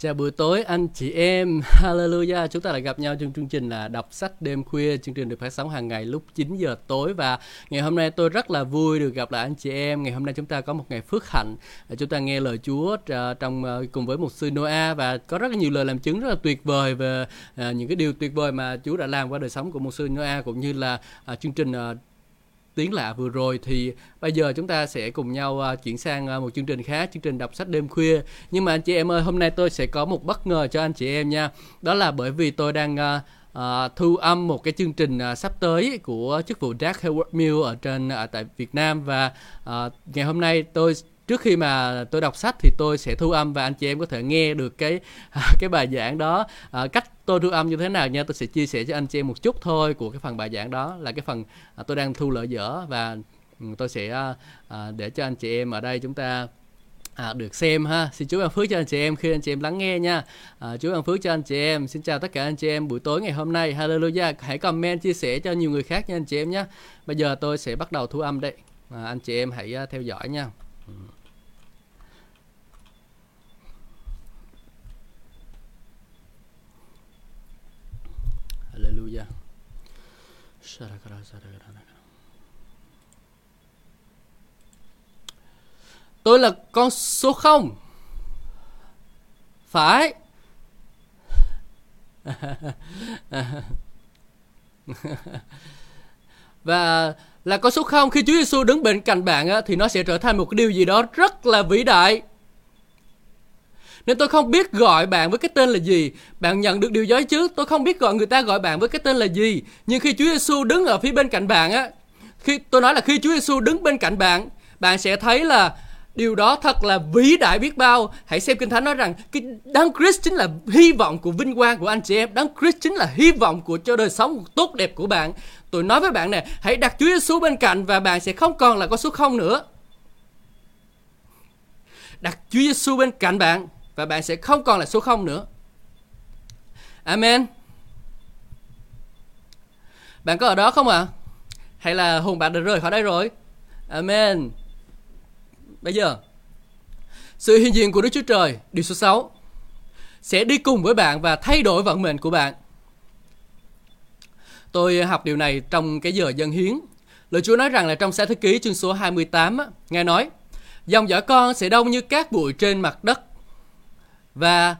Chào buổi tối anh chị em, Hallelujah. Chúng ta lại gặp nhau trong chương trình là đọc sách đêm khuya. Chương trình được phát sóng hàng ngày lúc 9 giờ tối và ngày hôm nay tôi rất là vui được gặp lại anh chị em. Ngày hôm nay chúng ta có một ngày phước hạnh. À, chúng ta nghe lời Chúa à, trong à, cùng với một sư Noah và có rất là nhiều lời làm chứng rất là tuyệt vời về những cái điều tuyệt vời mà Chúa đã làm qua đời sống của một sư Noah cũng như là chương trình tiếng lạ vừa rồi thì bây giờ chúng ta sẽ cùng nhau à, chuyển sang à, một chương trình khác chương trình đọc sách đêm khuya. Nhưng mà anh chị em ơi hôm nay tôi sẽ có một bất ngờ cho anh chị em nha. Đó là bởi vì tôi đang À, à thu âm một cái chương trình à, sắp tới của chức vụ Jack Hayward Mill ở trên ở tại Việt Nam. Và à, ngày hôm nay tôi trước khi mà tôi đọc sách thì tôi sẽ thu âm và anh chị em có thể nghe được cái cái bài giảng đó. À, cách tôi thu âm như thế nào nha? Tôi sẽ chia sẻ cho anh chị em một chút thôi của cái phần bài giảng đó là cái phần à, tôi đang thu lợi dở và ừ, tôi sẽ à, à, để cho anh chị em ở đây chúng ta à, được xem ha. Xin chúa ban phước cho anh chị em khi anh chị em lắng nghe nha. À, chúa ban phước cho anh chị em. Xin chào tất cả anh chị em buổi tối ngày hôm nay. Hallelujah. Hãy comment chia sẻ cho nhiều người khác nha anh chị em nhé. Bây giờ tôi sẽ bắt đầu thu âm đây. À, anh chị em hãy à, theo dõi nha. Hallelujah. Tôi là con số 0. Phải. Và là con số 0 khi Chúa Giêsu đứng bên cạnh bạn á, thì nó sẽ trở thành một cái điều gì đó rất là vĩ đại. Nên tôi không biết gọi bạn với cái tên là gì. Bạn nhận được điều đó chứ. Tôi không biết gọi người ta gọi bạn với cái tên là gì. Nhưng khi Chúa Giêsu đứng ở phía bên cạnh bạn á, khi tôi nói là khi Chúa Giêsu đứng bên cạnh bạn, bạn sẽ thấy là điều đó thật là vĩ đại biết bao. Hãy xem Kinh Thánh nói rằng cái Đấng Christ chính là hy vọng của vinh quang của anh chị em. Đấng Christ chính là hy vọng của cho đời sống tốt đẹp của bạn. Tôi nói với bạn nè, hãy đặt Chúa Giêsu bên cạnh và bạn sẽ không còn là con số không nữa. Đặt Chúa Giêsu bên cạnh bạn và bạn sẽ không còn là số 0 nữa. Amen. Bạn có ở đó không ạ? À? Hay là hồn bạn đã rời khỏi đây rồi? Amen. Bây giờ, sự hiện diện của Đức Chúa Trời, điều số 6, sẽ đi cùng với bạn và thay đổi vận mệnh của bạn. Tôi học điều này trong cái giờ dân hiến. Lời Chúa nói rằng là trong sách thế ký chương số 28, Ngài nói, dòng dõi con sẽ đông như cát bụi trên mặt đất và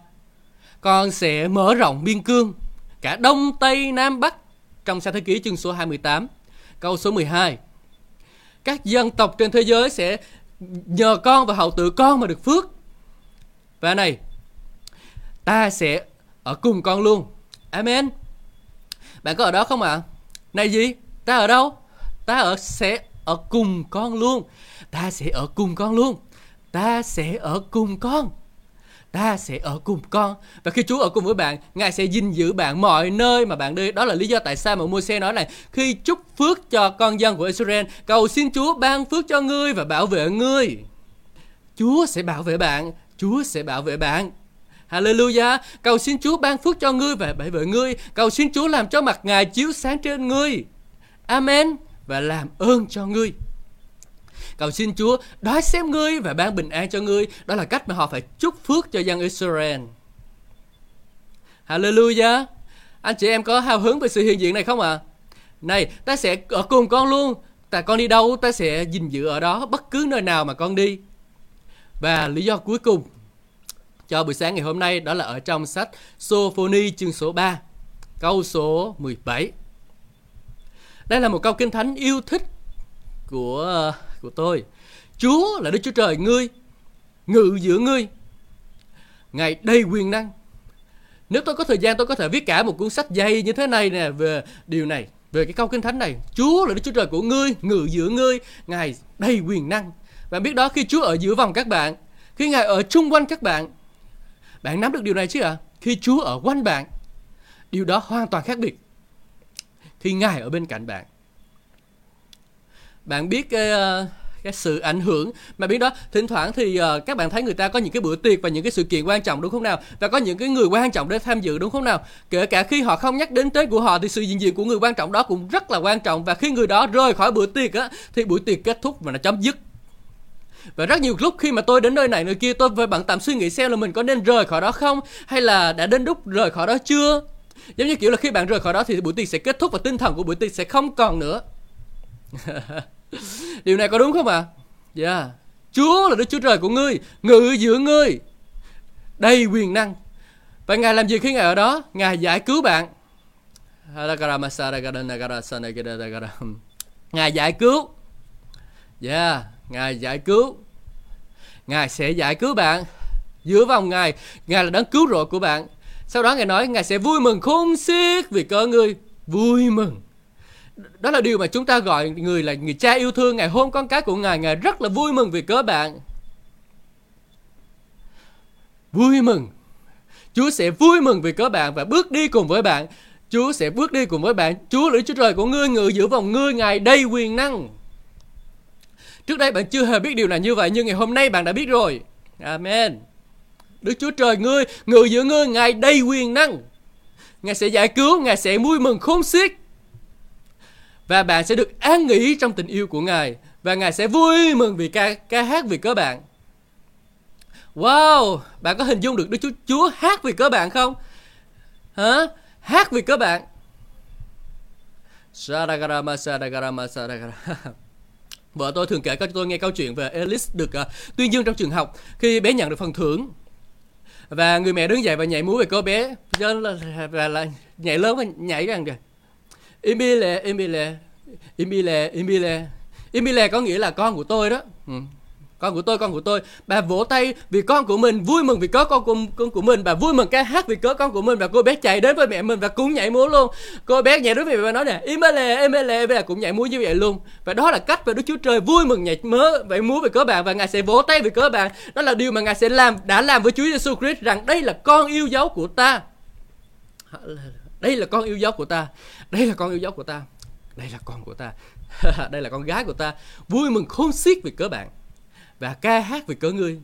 con sẽ mở rộng biên cương cả Đông, Tây, Nam, Bắc trong sách thế ký chương số 28, câu số 12. Các dân tộc trên thế giới sẽ nhờ con và hậu tự con mà được phước. Và này, ta sẽ ở cùng con luôn. Amen. Bạn có ở đó không ạ? À? Này gì? Ta ở đâu? Ta ở sẽ ở cùng con luôn. Ta sẽ ở cùng con luôn. Ta sẽ ở cùng con ta sẽ ở cùng con. Và khi Chúa ở cùng với bạn, Ngài sẽ gìn giữ bạn mọi nơi mà bạn đi. Đó là lý do tại sao mà Môi-se nói này khi chúc phước cho con dân của Israel, cầu xin Chúa ban phước cho ngươi và bảo vệ ngươi. Chúa sẽ bảo vệ bạn. Chúa sẽ bảo vệ bạn. Hallelujah. Cầu xin Chúa ban phước cho ngươi và bảo vệ ngươi. Cầu xin Chúa làm cho mặt Ngài chiếu sáng trên ngươi. Amen. Và làm ơn cho ngươi. Cầu xin Chúa đói xem ngươi và ban bình an cho ngươi. Đó là cách mà họ phải chúc phước cho dân Israel. Hallelujah. Anh chị em có hào hứng về sự hiện diện này không ạ? À? Này, ta sẽ ở cùng con luôn. Ta con đi đâu, ta sẽ gìn giữ ở đó bất cứ nơi nào mà con đi. Và lý do cuối cùng cho buổi sáng ngày hôm nay đó là ở trong sách Sophoni chương số 3, câu số 17. Đây là một câu kinh thánh yêu thích của của tôi. Chúa là Đức Chúa Trời ngươi, ngự giữa ngươi. Ngài đầy quyền năng. Nếu tôi có thời gian tôi có thể viết cả một cuốn sách dày như thế này nè về điều này, về cái câu kinh thánh này. Chúa là Đức Chúa Trời của ngươi, ngự giữa ngươi, Ngài đầy quyền năng. Bạn biết đó khi Chúa ở giữa vòng các bạn, khi Ngài ở chung quanh các bạn, bạn nắm được điều này chứ ạ? À? Khi Chúa ở quanh bạn, điều đó hoàn toàn khác biệt. Khi Ngài ở bên cạnh bạn, bạn biết cái uh, cái sự ảnh hưởng mà biết đó thỉnh thoảng thì uh, các bạn thấy người ta có những cái bữa tiệc và những cái sự kiện quan trọng đúng không nào? Và có những cái người quan trọng để tham dự đúng không nào? Kể cả khi họ không nhắc đến Tết của họ thì sự hiện diện của người quan trọng đó cũng rất là quan trọng. Và khi người đó rời khỏi bữa tiệc á thì buổi tiệc kết thúc và nó chấm dứt. Và rất nhiều lúc khi mà tôi đến nơi này nơi kia tôi với bạn tạm suy nghĩ xem là mình có nên rời khỏi đó không hay là đã đến lúc rời khỏi đó chưa? Giống như kiểu là khi bạn rời khỏi đó thì buổi tiệc sẽ kết thúc và tinh thần của buổi tiệc sẽ không còn nữa. điều này có đúng không ạ à? dạ yeah. chúa là đức chúa trời của ngươi, ngự giữa ngươi, đầy quyền năng và ngài làm gì khi ngài ở đó ngài giải cứu bạn ngài giải cứu dạ yeah. ngài giải cứu ngài sẽ giải cứu bạn giữa vòng ngài ngài là đấng cứu rỗi của bạn sau đó Ngài nói, Ngài sẽ vui mừng khôn xiết vì cớ ngươi vui mừng. Đó là điều mà chúng ta gọi người là người cha yêu thương ngày hôn con cái của Ngài. Ngài rất là vui mừng vì cớ bạn. Vui mừng. Chúa sẽ vui mừng vì cớ bạn và bước đi cùng với bạn. Chúa sẽ bước đi cùng với bạn. Chúa lưỡi Chúa trời của ngươi ngự giữa vòng ngươi Ngài đầy quyền năng. Trước đây bạn chưa hề biết điều này như vậy nhưng ngày hôm nay bạn đã biết rồi. Amen. Đức Chúa Trời ngươi, ngự giữa ngươi, Ngài đầy quyền năng. Ngài sẽ giải cứu, Ngài sẽ vui mừng khôn xiết. Và bạn sẽ được an nghỉ trong tình yêu của Ngài. Và Ngài sẽ vui mừng vì ca, ca hát vì cớ bạn. Wow, bạn có hình dung được Đức Chúa, Chúa hát vì cớ bạn không? Hả? Hát vì cớ bạn. Vợ tôi thường kể cho tôi nghe câu chuyện về Alice được uh, tuyên dương trong trường học khi bé nhận được phần thưởng và người mẹ đứng dậy và nhảy múa về cô bé cho là, là, là nhảy lớn và nhảy rằng kìa Emile Emile Emile Emile. Emile có nghĩa là con của tôi đó. Ừ. Con của tôi con của tôi. Bà vỗ tay vì con của mình vui mừng vì có con của, con của mình. Bà vui mừng ca hát vì có con của mình và cô bé chạy đến với mẹ mình và cũng nhảy múa luôn. Cô bé nhảy đến với mẹ và nói nè Emile, imele và cũng nhảy múa như vậy luôn. Và đó là cách mà đức chúa trời vui mừng nhảy mớ vậy múa vì có bạn và ngài sẽ vỗ tay vì có bạn. Đó là điều mà ngài sẽ làm đã làm với chúa giêsu christ rằng đây là con yêu dấu của ta đây là con yêu dấu của ta đây là con yêu dấu của ta đây là con của ta đây là con gái của ta vui mừng khôn xiết vì cớ bạn và ca hát vì cớ ngươi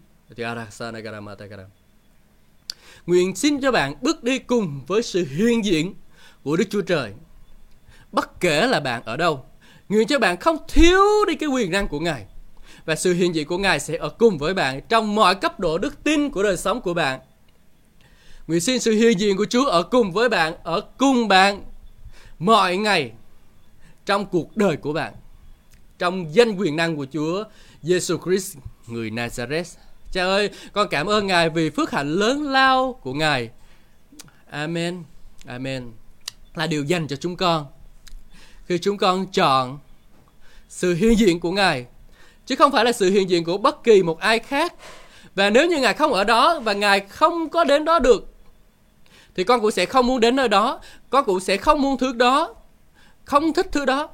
Nguyện xin cho bạn bước đi cùng với sự hiện diện của Đức Chúa Trời. Bất kể là bạn ở đâu, nguyện cho bạn không thiếu đi cái quyền năng của Ngài. Và sự hiện diện của Ngài sẽ ở cùng với bạn trong mọi cấp độ đức tin của đời sống của bạn. Nguyện xin sự hiện diện của Chúa ở cùng với bạn, ở cùng bạn mọi ngày trong cuộc đời của bạn. Trong danh quyền năng của Chúa Giêsu Christ người Nazareth. Cha ơi, con cảm ơn Ngài vì phước hạnh lớn lao của Ngài. Amen. Amen. Là điều dành cho chúng con. Khi chúng con chọn sự hiện diện của Ngài chứ không phải là sự hiện diện của bất kỳ một ai khác. Và nếu như Ngài không ở đó và Ngài không có đến đó được thì con cũng sẽ không muốn đến nơi đó, con cũng sẽ không muốn thứ đó, không thích thứ đó.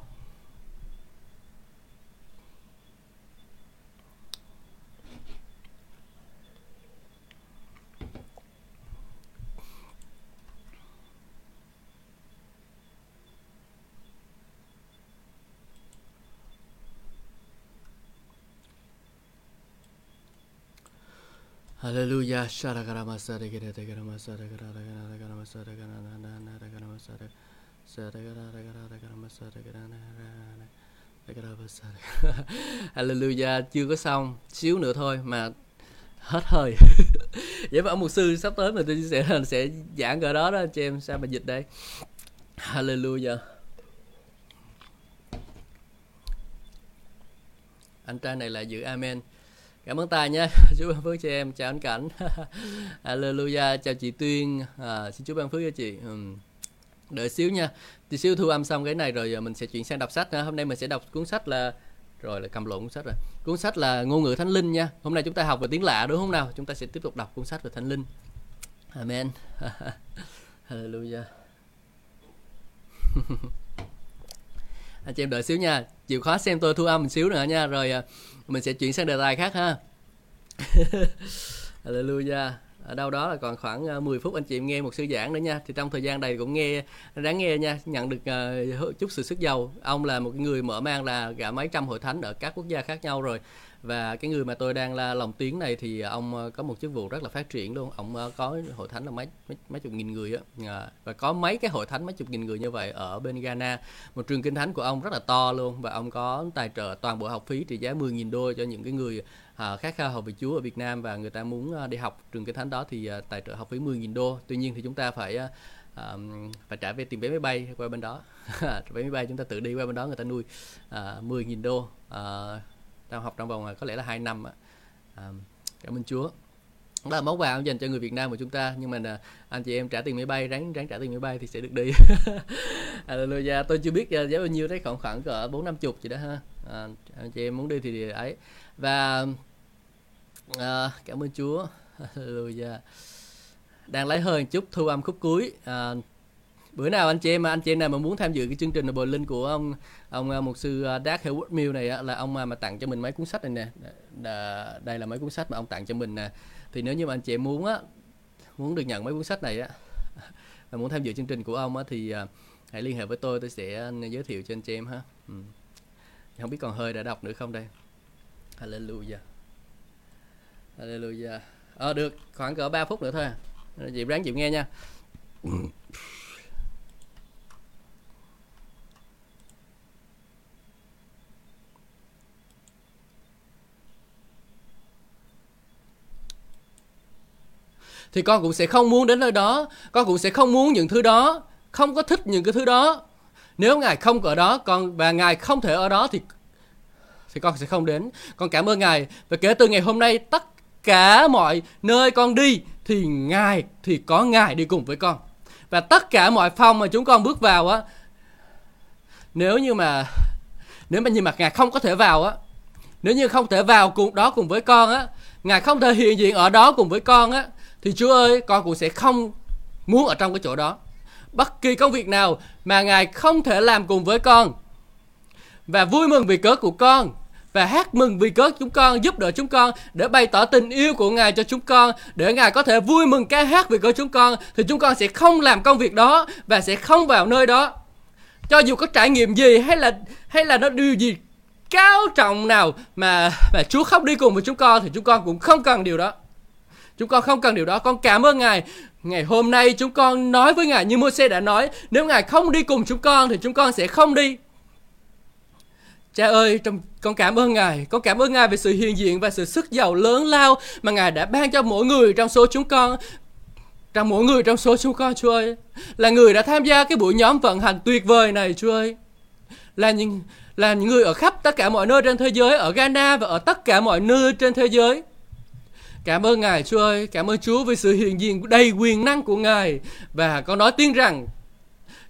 Hallelujah. Hallelujah. Chưa có xong, xíu nữa thôi mà hết hơi. Vậy mà ông mục sư sắp tới mà tôi sẽ sẽ giảng cỡ đó đó cho em sao mà dịch đây. Hallelujah. Anh trai này là giữ amen cảm ơn tài nha. Chúc ban phước cho em. Chào anh cảnh. Alleluia chào chị Tuyên. À, xin chúc ban phước cho chị. Ừ. đợi xíu nha. Thì xíu thu âm xong cái này rồi giờ mình sẽ chuyển sang đọc sách nữa hôm nay mình sẽ đọc cuốn sách là rồi là cầm lộn cuốn sách rồi. Cuốn sách là ngôn ngữ thánh linh nha. Hôm nay chúng ta học về tiếng lạ đúng không nào? Chúng ta sẽ tiếp tục đọc cuốn sách về thánh linh. Amen. Hallelujah. Anh chị em đợi xíu nha. Chịu khó xem tôi thu âm một xíu nữa nha. Rồi à, mình sẽ chuyển sang đề tài khác ha. Hallelujah. Ở đâu đó là còn khoảng ờ, 10 phút anh chị em nghe một sư giảng nữa nha. Thì trong thời gian này cũng nghe đáng nghe nha nhận được uh, chút sự sức giàu. Ông là một người mở mang là cả mấy trăm hội thánh ở các quốc gia khác nhau rồi và cái người mà tôi đang là lòng tiếng này thì ông ờ, có một chức vụ rất là phát triển luôn ông ờ, có hội thánh là mấy mấy, mấy chục nghìn người á ờ, và có mấy cái hội thánh mấy chục nghìn người như vậy ở bên Ghana một trường kinh thánh của ông rất là to luôn và ông có tài trợ toàn bộ học phí trị giá 10.000 đô cho những cái người à, khác học vị Chúa ở Việt Nam và người ta muốn à, đi học trường kinh thánh đó thì à, tài trợ học phí 10.000 đô. Tuy nhiên thì chúng ta phải à, phải trả về tiền vé máy bay qua bên đó. vé máy bay chúng ta tự đi qua bên đó người ta nuôi à, 10.000 đô. À, tao học trong vòng à, có lẽ là 2 năm. À, cảm ơn Chúa. Đó là món quà dành cho người Việt Nam của chúng ta nhưng mà à, anh chị em trả tiền máy bay ráng ráng trả tiền máy bay thì sẽ được đi. Hallelujah. Tôi chưa biết à, giá bao nhiêu đấy khoảng khoảng cỡ bốn năm chục gì đó ha. À, anh chị em muốn đi thì ấy. Và à, cảm ơn Chúa. Hallelujah. Đang lấy hơi chút thu âm khúc cuối. À, bữa nào anh chị em mà anh chị em nào mà muốn tham dự cái chương trình bồi linh của ông ông à, mục sư à, Dark Heward Mill này là ông à, mà, tặng cho mình mấy cuốn sách này nè. Đây là mấy cuốn sách mà ông tặng cho mình nè. Thì nếu như mà anh chị muốn á muốn được nhận mấy cuốn sách này á và muốn tham dự chương trình của ông á thì à, hãy liên hệ với tôi tôi sẽ giới thiệu cho anh chị em ha. Ừ. không biết còn hơi đã đọc nữa không đây? Hallelujah. Hallelujah. Ờ được khoảng cỡ 3 phút nữa thôi à. chị ráng chịu nghe nha. thì con cũng sẽ không muốn đến nơi đó. Con cũng sẽ không muốn những thứ đó. Không có thích những cái thứ đó. Nếu ngài không ở đó, con và ngài không thể ở đó thì thì con sẽ không đến. Con cảm ơn ngài. Và kể từ ngày hôm nay, tất cả mọi nơi con đi thì ngài, thì có ngài đi cùng với con. Và tất cả mọi phòng mà chúng con bước vào á, nếu như mà, nếu mà nhìn mặt ngài không có thể vào á, nếu như không thể vào cùng, đó cùng với con á, ngài không thể hiện diện ở đó cùng với con á thì Chúa ơi, con cũng sẽ không muốn ở trong cái chỗ đó. Bất kỳ công việc nào mà Ngài không thể làm cùng với con. Và vui mừng vì cớ của con, và hát mừng vì cớ chúng con, giúp đỡ chúng con, để bày tỏ tình yêu của Ngài cho chúng con, để Ngài có thể vui mừng ca hát vì cớ chúng con, thì chúng con sẽ không làm công việc đó và sẽ không vào nơi đó. Cho dù có trải nghiệm gì hay là hay là nó điều gì cao trọng nào mà mà Chúa không đi cùng với chúng con, thì chúng con cũng không cần điều đó. Chúng con không cần điều đó. Con cảm ơn Ngài. Ngày hôm nay chúng con nói với Ngài như Môi-se đã nói, nếu Ngài không đi cùng chúng con thì chúng con sẽ không đi. Cha ơi, trong con cảm ơn Ngài, con cảm ơn Ngài về sự hiện diện và sự sức giàu lớn lao mà Ngài đã ban cho mỗi người trong số chúng con. Trong mỗi người trong số chúng con, Chúa ơi, là người đã tham gia cái buổi nhóm vận hành tuyệt vời này, Chúa ơi. Là những là những người ở khắp tất cả mọi nơi trên thế giới, ở Ghana và ở tất cả mọi nơi trên thế giới. Cảm ơn Ngài Chúa ơi, cảm ơn Chúa vì sự hiện diện đầy quyền năng của Ngài. Và con nói tiếng rằng,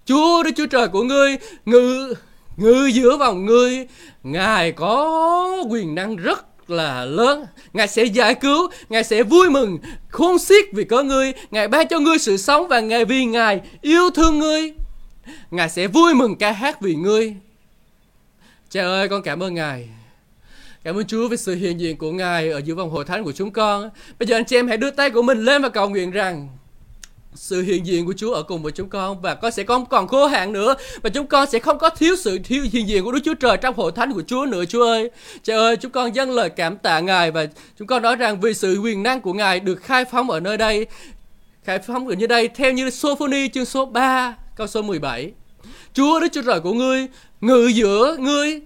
Chúa Đức Chúa Trời của ngươi ngự ngự giữa vòng ngươi, Ngài có quyền năng rất là lớn. Ngài sẽ giải cứu Ngài sẽ vui mừng khôn xiết vì có ngươi. Ngài ban cho ngươi sự sống Và Ngài vì Ngài yêu thương ngươi. Ngài sẽ vui mừng ca hát vì ngươi. Cha ơi con cảm ơn Ngài. Cảm ơn Chúa vì sự hiện diện của Ngài ở giữa vòng hội thánh của chúng con. Bây giờ anh chị em hãy đưa tay của mình lên và cầu nguyện rằng sự hiện diện của Chúa ở cùng với chúng con và con sẽ không còn khô hạn nữa và chúng con sẽ không có thiếu sự thiếu hiện diện của Đức Chúa Trời trong hội thánh của Chúa nữa Chúa ơi. Trời ơi, chúng con dâng lời cảm tạ Ngài và chúng con nói rằng vì sự quyền năng của Ngài được khai phóng ở nơi đây, khai phóng ở như đây theo như Sophoni chương số 3 câu số 17. Chúa Đức Chúa Trời của ngươi ngự giữa ngươi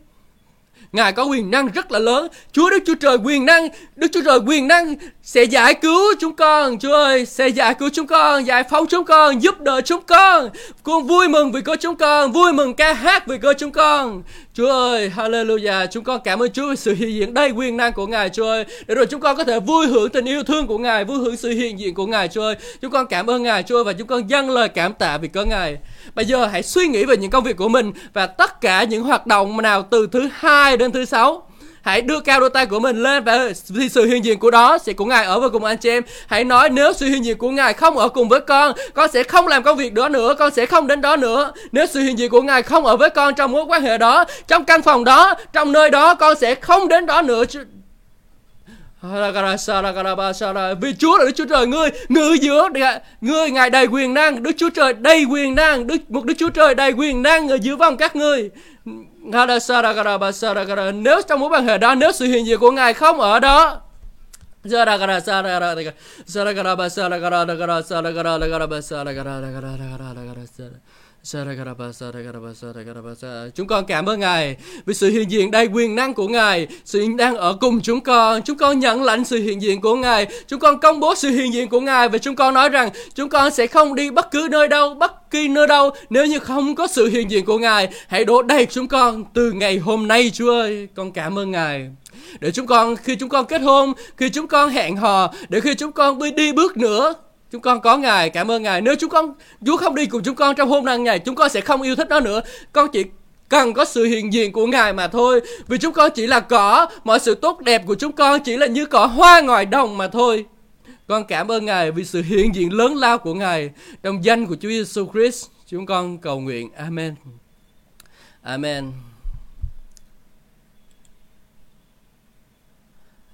Ngài có quyền năng rất là lớn. Chúa Đức Chúa Trời quyền năng, Đức Chúa Trời quyền năng sẽ giải cứu chúng con. Chúa ơi, sẽ giải cứu chúng con, giải phóng chúng con, giúp đỡ chúng con. Con vui mừng vì có chúng con, vui mừng ca hát vì có chúng con. Chúa ơi, hallelujah, chúng con cảm ơn Chúa vì sự hiện diện đầy quyền năng của Ngài, Chúa ơi. Để rồi chúng con có thể vui hưởng tình yêu thương của Ngài, vui hưởng sự hiện diện của Ngài, Chúa ơi. Chúng con cảm ơn Ngài, Chúa ơi, và chúng con dâng lời cảm tạ vì có Ngài. Bây giờ hãy suy nghĩ về những công việc của mình và tất cả những hoạt động nào từ thứ hai đến thứ sáu hãy đưa cao đôi tay của mình lên và thì sự hiện diện của đó sẽ của ngài ở với cùng anh chị em. Hãy nói nếu sự hiện diện của ngài không ở cùng với con con sẽ không làm công việc đó nữa, con sẽ không đến đó nữa. Nếu sự hiện diện của ngài không ở với con trong mối quan hệ đó, trong căn phòng đó, trong nơi đó, con sẽ không đến đó nữa. Vì Chúa là Đức Chúa Trời ngươi ngự giữa ngươi ngài đầy quyền năng Đức Chúa Trời đầy quyền năng Đức một Đức Chúa Trời đầy quyền năng ở giữa vòng các ngươi nếu trong mối quan hệ đó nếu sự hiện diện của ngài không ở đó Chúng con cảm ơn Ngài vì sự hiện diện đầy quyền năng của Ngài, sự hiện đang ở cùng chúng con. Chúng con nhận lãnh sự hiện diện của Ngài. Chúng con công bố sự hiện diện của Ngài và chúng con nói rằng chúng con sẽ không đi bất cứ nơi đâu, bất kỳ nơi đâu nếu như không có sự hiện diện của Ngài. Hãy đổ đầy chúng con từ ngày hôm nay Chúa ơi. Con cảm ơn Ngài để chúng con khi chúng con kết hôn, khi chúng con hẹn hò, để khi chúng con đi bước nữa Chúng con có Ngài, cảm ơn Ngài. Nếu chúng con Chúa không đi cùng chúng con trong hôm nay ngày, chúng con sẽ không yêu thích nó nữa. Con chỉ cần có sự hiện diện của Ngài mà thôi. Vì chúng con chỉ là cỏ, mọi sự tốt đẹp của chúng con chỉ là như cỏ hoa ngoài đồng mà thôi. Con cảm ơn Ngài vì sự hiện diện lớn lao của Ngài. Trong danh của Chúa Giêsu Christ, chúng con cầu nguyện. Amen. Amen.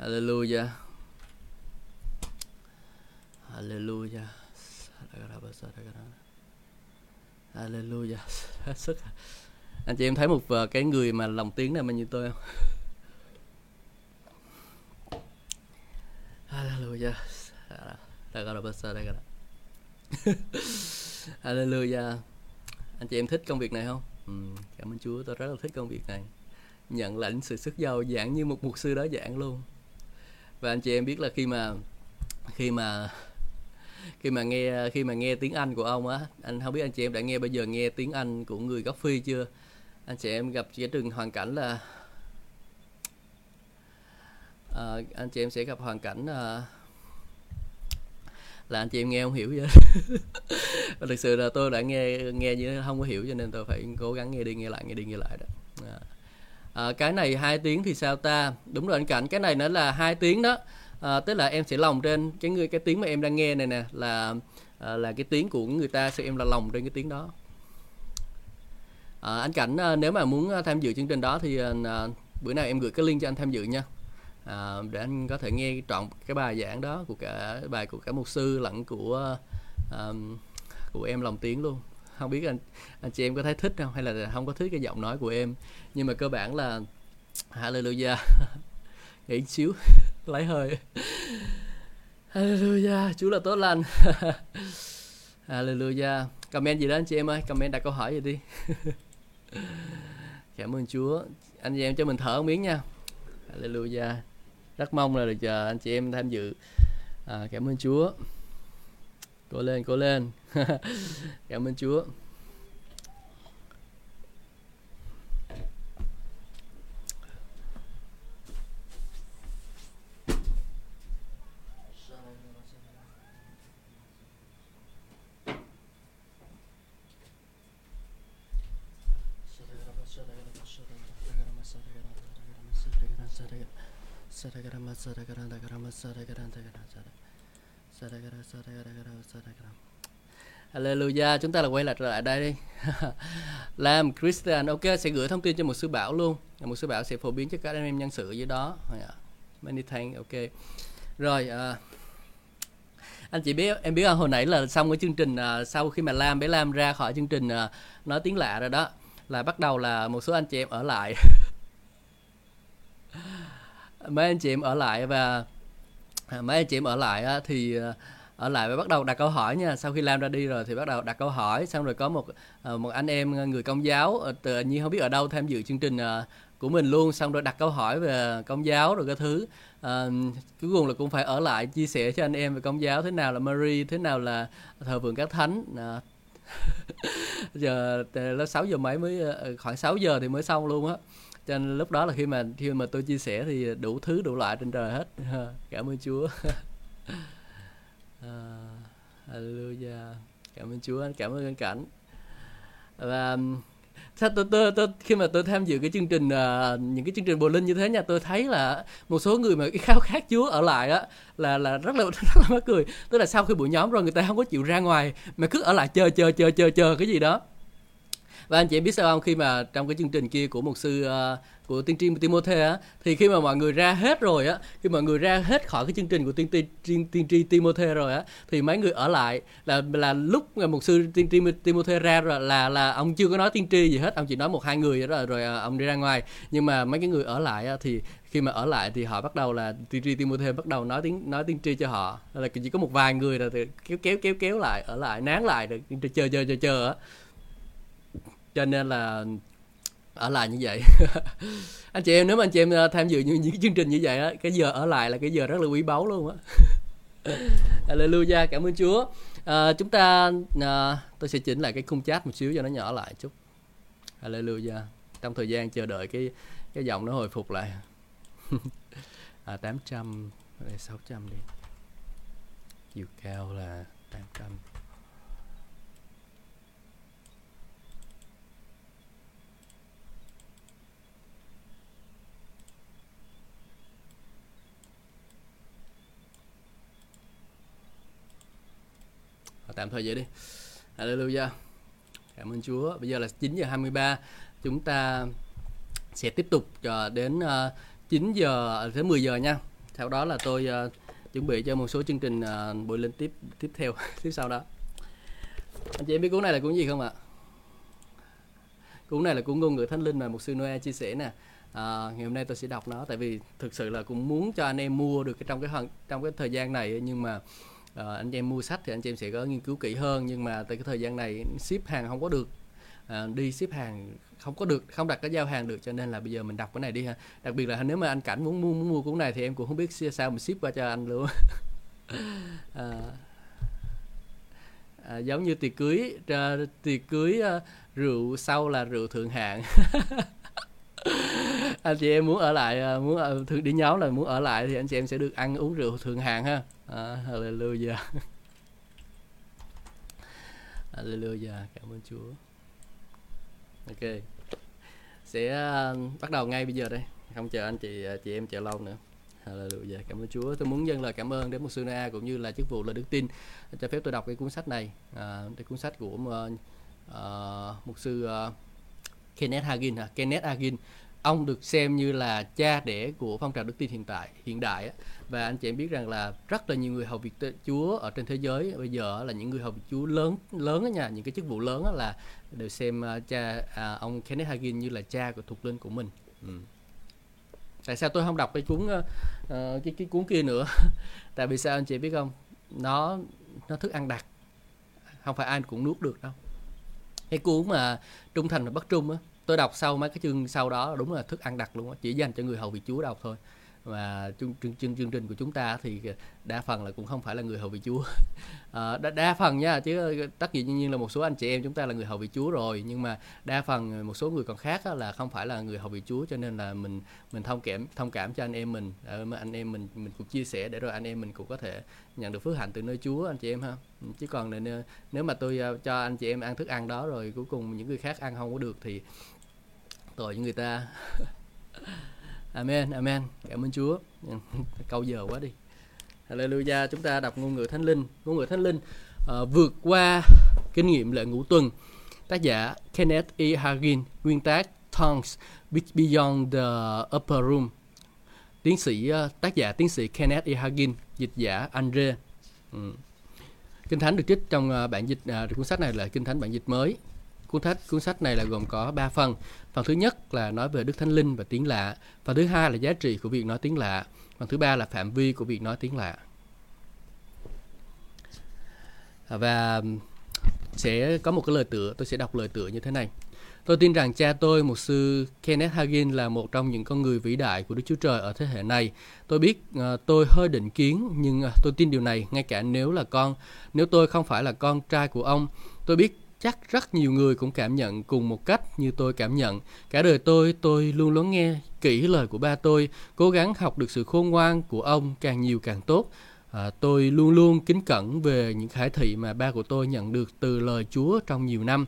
Hallelujah. Hallelujah. Hallelujah. Sức. Anh chị em thấy một ờ, cái người mà lòng tiếng này mà như tôi không? Hallelujah. Hallelujah. Anh chị em thích công việc này không? Ừ, cảm ơn Chúa, tôi rất là thích công việc này. Nhận lãnh sự sức giàu giảng như một mục sư đó giảng luôn. Và anh chị em biết là khi mà khi mà khi mà nghe khi mà nghe tiếng Anh của ông á anh không biết anh chị em đã nghe bây giờ nghe tiếng Anh của người gốc phi chưa? Anh chị em gặp cái trường hoàn cảnh là à, anh chị em sẽ gặp hoàn cảnh là là anh chị em nghe không hiểu vậy và thực sự là tôi đã nghe nghe như không có hiểu cho nên tôi phải cố gắng nghe đi nghe lại nghe đi nghe lại đó. À. À, cái này hai tiếng thì sao ta? Đúng rồi anh cảnh cái này nó là hai tiếng đó à, tức là em sẽ lòng trên cái người cái tiếng mà em đang nghe này nè là à, là cái tiếng của người ta sẽ em là lòng trên cái tiếng đó. À, anh cảnh à, nếu mà muốn tham dự chương trình đó thì à, bữa nào em gửi cái link cho anh tham dự nha. À, để anh có thể nghe trọn cái bài giảng đó của cả bài của cả mục sư lẫn của à, của em lòng tiếng luôn. Không biết anh anh chị em có thấy thích không? Hay là không có thích cái giọng nói của em? Nhưng mà cơ bản là hallelujah. Nghĩ xíu. lấy hơi. Hallelujah Chúa là tốt lành. Hallelujah. Comment gì đó anh chị em ơi Comment đặt câu hỏi gì đi. Cảm ơn Chúa. Anh chị em cho mình thở một miếng nha. Hallelujah. Rất mong là được chờ anh chị em tham dự. À, Cảm ơn Chúa. Cố lên, cố lên. Cảm ơn Chúa. Hallelujah, chúng ta là quay lại trở lại đây đi. Làm Christian, ok, sẽ gửi thông tin cho một sư bảo luôn. Một sư bảo sẽ phổ biến cho các anh em nhân sự dưới đó. Dạ, many thanks, ok. Rồi, uh, anh chị biết em biết hồi nãy là xong cái chương trình uh, sau khi mà Lam bé Lam ra khỏi chương trình uh, nói tiếng lạ rồi đó là bắt đầu là một số anh chị em ở lại mấy anh chị em ở lại và à, mấy anh chị em ở lại á, thì à, ở lại và bắt đầu đặt câu hỏi nha. Sau khi Lam ra đi rồi thì bắt đầu đặt câu hỏi xong rồi có một à, một anh em người công giáo ờ, tự nhiên không biết ở đâu tham dự chương trình của mình luôn xong rồi đặt câu hỏi về công giáo rồi cái thứ. À, cuối cùng là cũng phải ở lại chia sẻ cho anh em về công giáo thế nào là Mary thế nào là thờ vườn các thánh à, giờ là 6 giờ mấy mới ờ, khoảng 6 giờ thì mới xong luôn á cho nên lúc đó là khi mà khi mà tôi chia sẻ thì đủ thứ đủ loại trên trời hết. Cảm ơn Chúa. À, Hallelujah. Cảm ơn Chúa cảm ơn anh cảnh. Và um, sao tôi, tôi, tôi khi mà tôi tham dự cái chương trình uh, những cái chương trình bồ linh như thế nha tôi thấy là một số người mà cái khao khát Chúa ở lại á là là rất là rất là mắc cười. Tức là sau khi buổi nhóm rồi người ta không có chịu ra ngoài mà cứ ở lại chờ chờ chờ chờ chờ cái gì đó và anh chị em biết sao không? Khi mà trong cái chương trình kia của một sư uh, của tiên tri Timothy á thì khi mà mọi người ra hết rồi á khi mọi người ra hết khỏi cái chương trình của tiên tri tiên, tiên tri Timothy rồi á thì mấy người ở lại là là lúc một sư tiên tri Timothy ra rồi là là ông chưa có nói tiên tri gì hết ông chỉ nói một hai người rồi rồi ờ, ông đi ra ngoài. Nhưng mà mấy cái người ở lại á, thì khi mà ở lại thì họ bắt đầu là tiên tri Timothy bắt đầu nói tiếng nói tiên tri cho họ. Là chỉ có một vài người là kéo kéo kéo kéo lại ở lại nán lại được chờ chờ chờ chờ á cho nên là ở lại như vậy. Anh chị em nếu mà anh chị em ờ, tham dự những, những chương trình như vậy á cái giờ ở lại là cái giờ rất là quý báu luôn á. Hallelujah cảm ơn Chúa. À, chúng ta à, tôi sẽ chỉnh lại cái khung chat một xíu cho nó nhỏ lại chút. Hallelujah. Trong thời gian chờ đợi cái cái giọng nó hồi phục lại. À, 800 600 đi. Chiều cao là 800 tạm thời vậy đi. Hallelujah. Cảm ơn Chúa. Bây giờ là 9 giờ 23 chúng ta sẽ tiếp tục cho đến ờ, 9 giờ à, tới 10 giờ nha. Sau đó là tôi ờ, chuẩn bị cho một số chương trình buổi lên tiếp tiếp theo tiếp sau đó. Anh chị em biết cuốn này là cuốn gì không ạ? Cuốn này là cuốn ngôn ngữ thánh linh mà một sư Noe chia sẻ nè. À, ngày hôm nay tôi sẽ đọc nó tại vì thực sự là cũng muốn cho anh em mua được cái trong cái trong cái thời gian này nhưng mà à, anh em mua sách thì anh em sẽ có nghiên cứu kỹ hơn nhưng mà tại cái thời gian này ship hàng không có được. À, đi ship hàng không có được không đặt cái giao hàng được cho nên là bây giờ mình đọc cái này đi ha. Đặc biệt là nếu mà anh cảnh muốn mua muốn mua cuốn này thì em cũng không biết sao mình ship qua cho anh luôn. À, à, giống như tiệc cưới tiệc cưới rượu sau là rượu thượng hạng. anh chị em muốn ở lại à, muốn ở, thường đi nhóm là muốn ở lại thì anh chị em sẽ được ăn uống rượu thượng hạng ha à, hallelujah hallelujah cảm ơn chúa ok sẽ uh, bắt đầu ngay bây giờ đây không chờ anh chị à, chị em chờ lâu nữa Hallelujah. Cảm ơn Chúa. Tôi muốn dâng lời cảm ơn đến một sư Na cũng như là chức vụ là đức tin cho phép tôi đọc cái cuốn sách này. À, cái cuốn sách của uh, uh, một sư uh, Kenneth Hagin, uh, Kenneth Hagin. Ông được xem như là cha đẻ của phong trào đức tin hiện tại hiện đại và anh chị em biết rằng là rất là nhiều người hầu việc Chúa ở trên thế giới bây giờ là những người hầu việc Chúa lớn lớn ở nhà những cái chức vụ lớn là đều xem uh, cha uh, ông Kenneth Hagin như là cha của thuộc linh của mình. Ừ. Tại sao tôi không đọc cái cuốn uh, cái cái cuốn kia nữa? Tại vì sao anh chị biết không? Nó nó thức ăn đặc. Không phải ai cũng nuốt được đâu. Cái cuốn mà trung thành và bất trung á, tôi đọc sau mấy cái chương sau đó đúng là thức ăn đặc luôn á, chỉ dành cho người hầu vị Chúa đọc thôi. Và chương, chương, chương, chương trình của chúng ta thì đa phần là cũng không phải là người hầu vị Chúa. À, đa, đa phần nha chứ ờ, tất nhiên là một số anh chị em chúng ta là người hầu vị Chúa rồi nhưng mà đa phần một số người còn khác là không phải là người hầu vị Chúa cho nên là mình mình thông cảm thông cảm cho anh em mình à, anh em mình mình cũng chia sẻ để rồi anh em mình cũng có thể nhận được phước hạnh từ nơi Chúa anh chị em ha. Ừ, chứ còn nếu, nếu mà tôi cho anh chị em ăn thức ăn đó rồi cuối cùng những người khác ăn không có được thì tội những người ta Amen, amen. Cảm ơn Chúa. Câu giờ quá đi. Hallelujah. Chúng ta đọc ngôn ngữ Thánh Linh. Ngôn ngữ Thánh Linh uh, vượt qua kinh nghiệm lễ ngũ tuần. Tác giả Kenneth E. Hagin, nguyên tác Tongues Beyond the Upper Room. Tiến sĩ uh, tác giả tiến sĩ Kenneth E. Hagin, dịch giả Andre. Ừ. Kinh Thánh được trích trong uh, bản dịch uh, cuốn sách này là Kinh Thánh bản dịch mới. Cuốn sách cuốn sách này là gồm có 3 phần. Phần thứ nhất là nói về Đức Thánh Linh và tiếng lạ. Phần thứ hai là giá trị của việc nói tiếng lạ. Phần thứ ba là phạm vi của việc nói tiếng lạ. Và sẽ có một cái lời tựa, tôi sẽ đọc lời tựa như thế này. Tôi tin rằng cha tôi, một sư Kenneth Hagin là một trong những con người vĩ đại của Đức Chúa Trời ở thế hệ này. Tôi biết uh, tôi hơi định kiến nhưng uh, tôi tin điều này ngay cả nếu là con, nếu tôi không phải là con trai của ông. Tôi biết chắc rất nhiều người cũng cảm nhận cùng một cách như tôi cảm nhận. Cả đời tôi, tôi luôn lắng nghe kỹ lời của ba tôi, cố gắng học được sự khôn ngoan của ông càng nhiều càng tốt. À, tôi luôn luôn kính cẩn về những khải thị mà ba của tôi nhận được từ lời Chúa trong nhiều năm.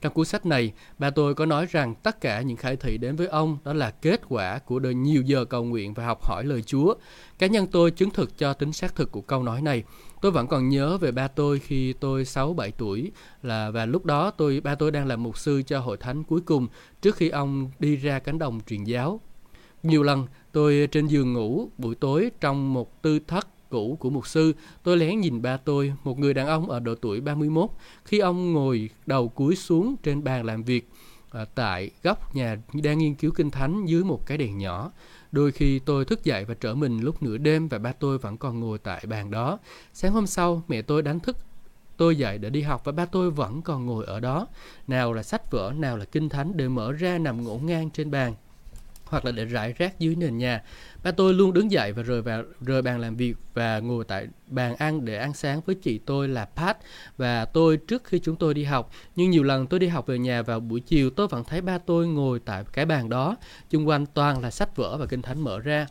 Trong cuốn sách này, ba tôi có nói rằng tất cả những khải thị đến với ông đó là kết quả của đời nhiều giờ cầu nguyện và học hỏi lời Chúa. Cá nhân tôi chứng thực cho tính xác thực của câu nói này. Tôi vẫn còn nhớ về ba tôi khi tôi 6-7 tuổi là và lúc đó tôi ba tôi đang làm mục sư cho hội thánh cuối cùng trước khi ông đi ra cánh đồng truyền giáo. Nhiều lần tôi trên giường ngủ buổi tối trong một tư thất cũ của mục sư, tôi lén nhìn ba tôi, một người đàn ông ở độ tuổi 31, khi ông ngồi đầu cúi xuống trên bàn làm việc à, tại góc nhà đang nghiên cứu kinh thánh dưới một cái đèn nhỏ. Đôi khi tôi thức dậy và trở mình lúc nửa đêm và ba tôi vẫn còn ngồi tại bàn đó. Sáng hôm sau, mẹ tôi đánh thức tôi dậy để đi học và ba tôi vẫn còn ngồi ở đó. Nào là sách vở, nào là kinh thánh đều mở ra nằm ngổn ngang trên bàn hoặc là để rải rác dưới nền nhà. Ba tôi luôn đứng dậy và rời vào rời bàn làm việc và ngồi tại bàn ăn để ăn sáng với chị tôi là Pat và tôi trước khi chúng tôi đi học. Nhưng nhiều lần tôi đi học về nhà vào buổi chiều tôi vẫn thấy ba tôi ngồi tại cái bàn đó, chung quanh toàn là sách vở và kinh thánh mở ra.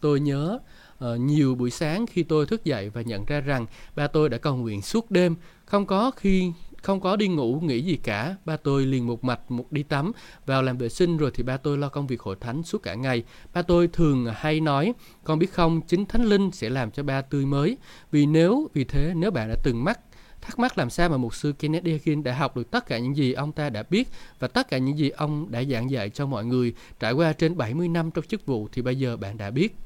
Tôi nhớ uh, nhiều buổi sáng khi tôi thức dậy và nhận ra rằng ba tôi đã cầu nguyện suốt đêm, không có khi không có đi ngủ nghĩ gì cả. Ba tôi liền một mạch, một đi tắm. Vào làm vệ sinh rồi thì ba tôi lo công việc hội thánh suốt cả ngày. Ba tôi thường hay nói, con biết không, chính thánh linh sẽ làm cho ba tươi mới. Vì nếu, vì thế nếu bạn đã từng mắc, thắc mắc làm sao mà mục sư Kenneth Hagin đã học được tất cả những gì ông ta đã biết và tất cả những gì ông đã giảng dạy cho mọi người trải qua trên 70 năm trong chức vụ thì bây giờ bạn đã biết.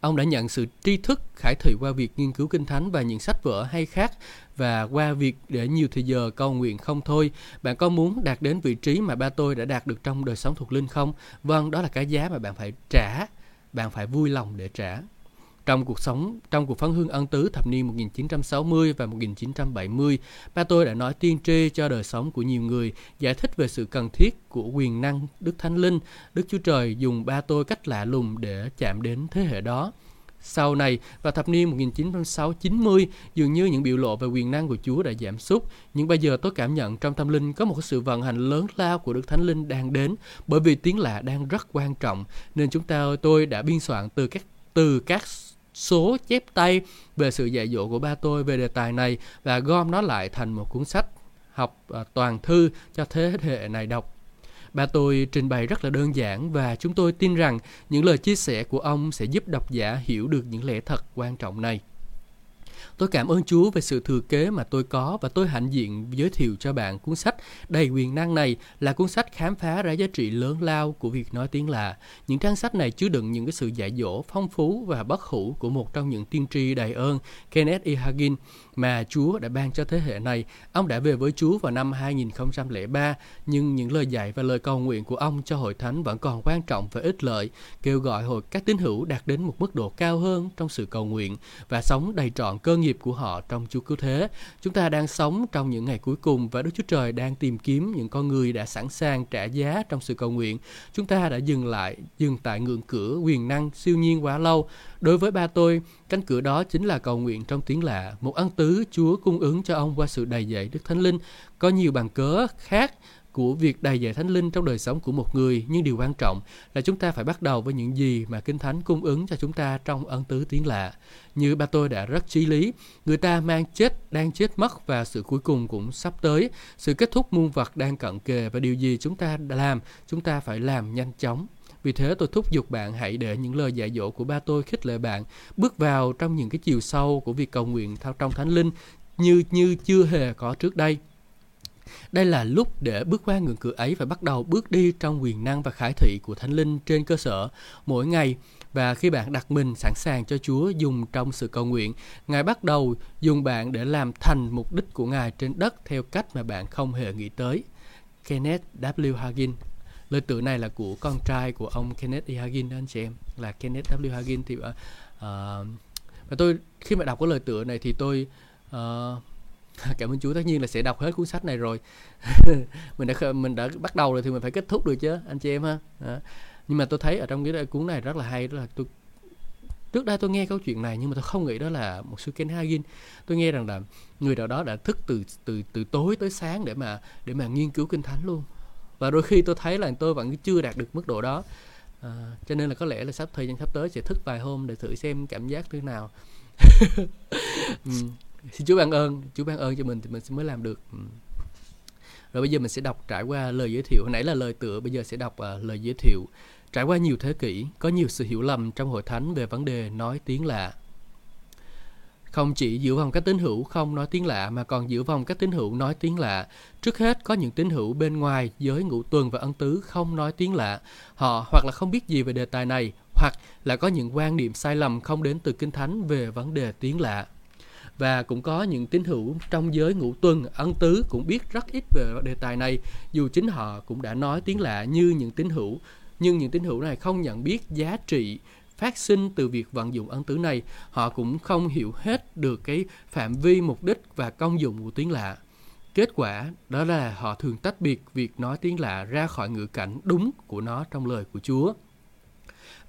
Ông đã nhận sự tri thức khải thị qua việc nghiên cứu kinh thánh và những sách vở hay khác và qua việc để nhiều thời giờ cầu nguyện không thôi. Bạn có muốn đạt đến vị trí mà ba tôi đã đạt được trong đời sống thuộc linh không? Vâng, đó là cái giá mà bạn phải trả. Bạn phải vui lòng để trả trong cuộc sống, trong cuộc phán hương ân tứ thập niên 1960 và 1970, ba tôi đã nói tiên tri cho đời sống của nhiều người, giải thích về sự cần thiết của quyền năng Đức Thánh Linh. Đức Chúa Trời dùng ba tôi cách lạ lùng để chạm đến thế hệ đó. Sau này, vào thập niên 1960-90, dường như những biểu lộ về quyền năng của Chúa đã giảm sút. Nhưng bây giờ tôi cảm nhận trong tâm linh có một sự vận hành lớn lao của Đức Thánh Linh đang đến, bởi vì tiếng lạ đang rất quan trọng, nên chúng ta tôi đã biên soạn từ các từ các số chép tay về sự dạy dỗ của ba tôi về đề tài này và gom nó lại thành một cuốn sách học à, toàn thư cho thế hệ này đọc. Ba tôi trình bày rất là đơn giản và chúng tôi tin rằng những lời chia sẻ của ông sẽ giúp độc giả hiểu được những lẽ thật quan trọng này. Tôi cảm ơn Chúa về sự thừa kế mà tôi có và tôi hạnh diện giới thiệu cho bạn cuốn sách đầy quyền năng này là cuốn sách khám phá ra giá trị lớn lao của việc nói tiếng lạ. Những trang sách này chứa đựng những cái sự dạy dỗ phong phú và bất hủ của một trong những tiên tri đầy ơn, Kenneth E. Hagin, mà Chúa đã ban cho thế hệ này. Ông đã về với Chúa vào năm 2003, nhưng những lời dạy và lời cầu nguyện của ông cho hội thánh vẫn còn quan trọng và ích lợi, kêu gọi hội các tín hữu đạt đến một mức độ cao hơn trong sự cầu nguyện và sống đầy trọn cơ nghiệp của họ trong Chúa cứu thế. Chúng ta đang sống trong những ngày cuối cùng và Đức Chúa Trời đang tìm kiếm những con người đã sẵn sàng trả giá trong sự cầu nguyện. Chúng ta đã dừng lại, dừng tại ngưỡng cửa quyền năng siêu nhiên quá lâu. Đối với ba tôi, cánh cửa đó chính là cầu nguyện trong tiếng lạ, một ân tứ Chúa cung ứng cho ông qua sự đầy dạy Đức Thánh Linh. Có nhiều bằng cớ khác của việc đầy dạy thánh linh trong đời sống của một người nhưng điều quan trọng là chúng ta phải bắt đầu với những gì mà kinh thánh cung ứng cho chúng ta trong ân tứ tiếng lạ. Như ba tôi đã rất chí lý người ta mang chết đang chết mất và sự cuối cùng cũng sắp tới. Sự kết thúc muôn vật đang cận kề và điều gì chúng ta đã làm chúng ta phải làm nhanh chóng vì thế tôi thúc giục bạn hãy để những lời dạy dỗ của ba tôi khích lệ bạn bước vào trong những cái chiều sâu của việc cầu nguyện theo trong thánh linh như như chưa hề có trước đây đây là lúc để bước qua ngưỡng cửa ấy và bắt đầu bước đi trong quyền năng và khải thị của Thánh Linh trên cơ sở mỗi ngày và khi bạn đặt mình sẵn sàng cho Chúa dùng trong sự cầu nguyện, Ngài bắt đầu dùng bạn để làm thành mục đích của Ngài trên đất theo cách mà bạn không hề nghĩ tới. Kenneth W. Hagin Lời tự này là của con trai của ông Kenneth E. Hagin đó anh chị em là Kenneth W. Hagin thì uh, và tôi khi mà đọc cái lời tựa này thì tôi uh, cảm ơn Chúa tất nhiên là sẽ đọc hết cuốn sách này rồi mình đã mình đã bắt đầu rồi thì mình phải kết thúc được chứ anh chị em ha đó. nhưng mà tôi thấy ở trong cái cuốn này rất là hay đó là tôi trước đây tôi nghe câu chuyện này nhưng mà tôi không nghĩ đó là một sư Ken Hagin tôi nghe rằng là người nào đó đã thức từ từ từ tối tới sáng để mà để mà nghiên cứu kinh thánh luôn và đôi khi tôi thấy là tôi vẫn chưa đạt được mức độ đó. À, cho nên là có lẽ là sắp thời gian sắp tới sẽ thức vài hôm để thử xem cảm giác thế nào. Ừ xin Chúa ban ơn Chúa ban ơn cho mình thì mình sẽ mới làm được. Ừ. rồi bây giờ mình sẽ đọc trải qua lời giới thiệu. Hồi nãy là lời tựa bây giờ sẽ đọc uh, lời giới thiệu. Trải qua nhiều thế kỷ có nhiều sự hiểu lầm trong hội thánh về vấn đề nói tiếng lạ không chỉ giữ vòng các tín hữu không nói tiếng lạ mà còn giữ vòng các tín hữu nói tiếng lạ. Trước hết có những tín hữu bên ngoài giới ngũ tuần và ân tứ không nói tiếng lạ. Họ hoặc là không biết gì về đề tài này, hoặc là có những quan niệm sai lầm không đến từ kinh thánh về vấn đề tiếng lạ và cũng có những tín hữu trong giới ngũ tuần ân tứ cũng biết rất ít về đề tài này dù chính họ cũng đã nói tiếng lạ như những tín hữu nhưng những tín hữu này không nhận biết giá trị phát sinh từ việc vận dụng ân tứ này, họ cũng không hiểu hết được cái phạm vi, mục đích và công dụng của tiếng lạ. Kết quả đó là họ thường tách biệt việc nói tiếng lạ ra khỏi ngữ cảnh đúng của nó trong lời của Chúa.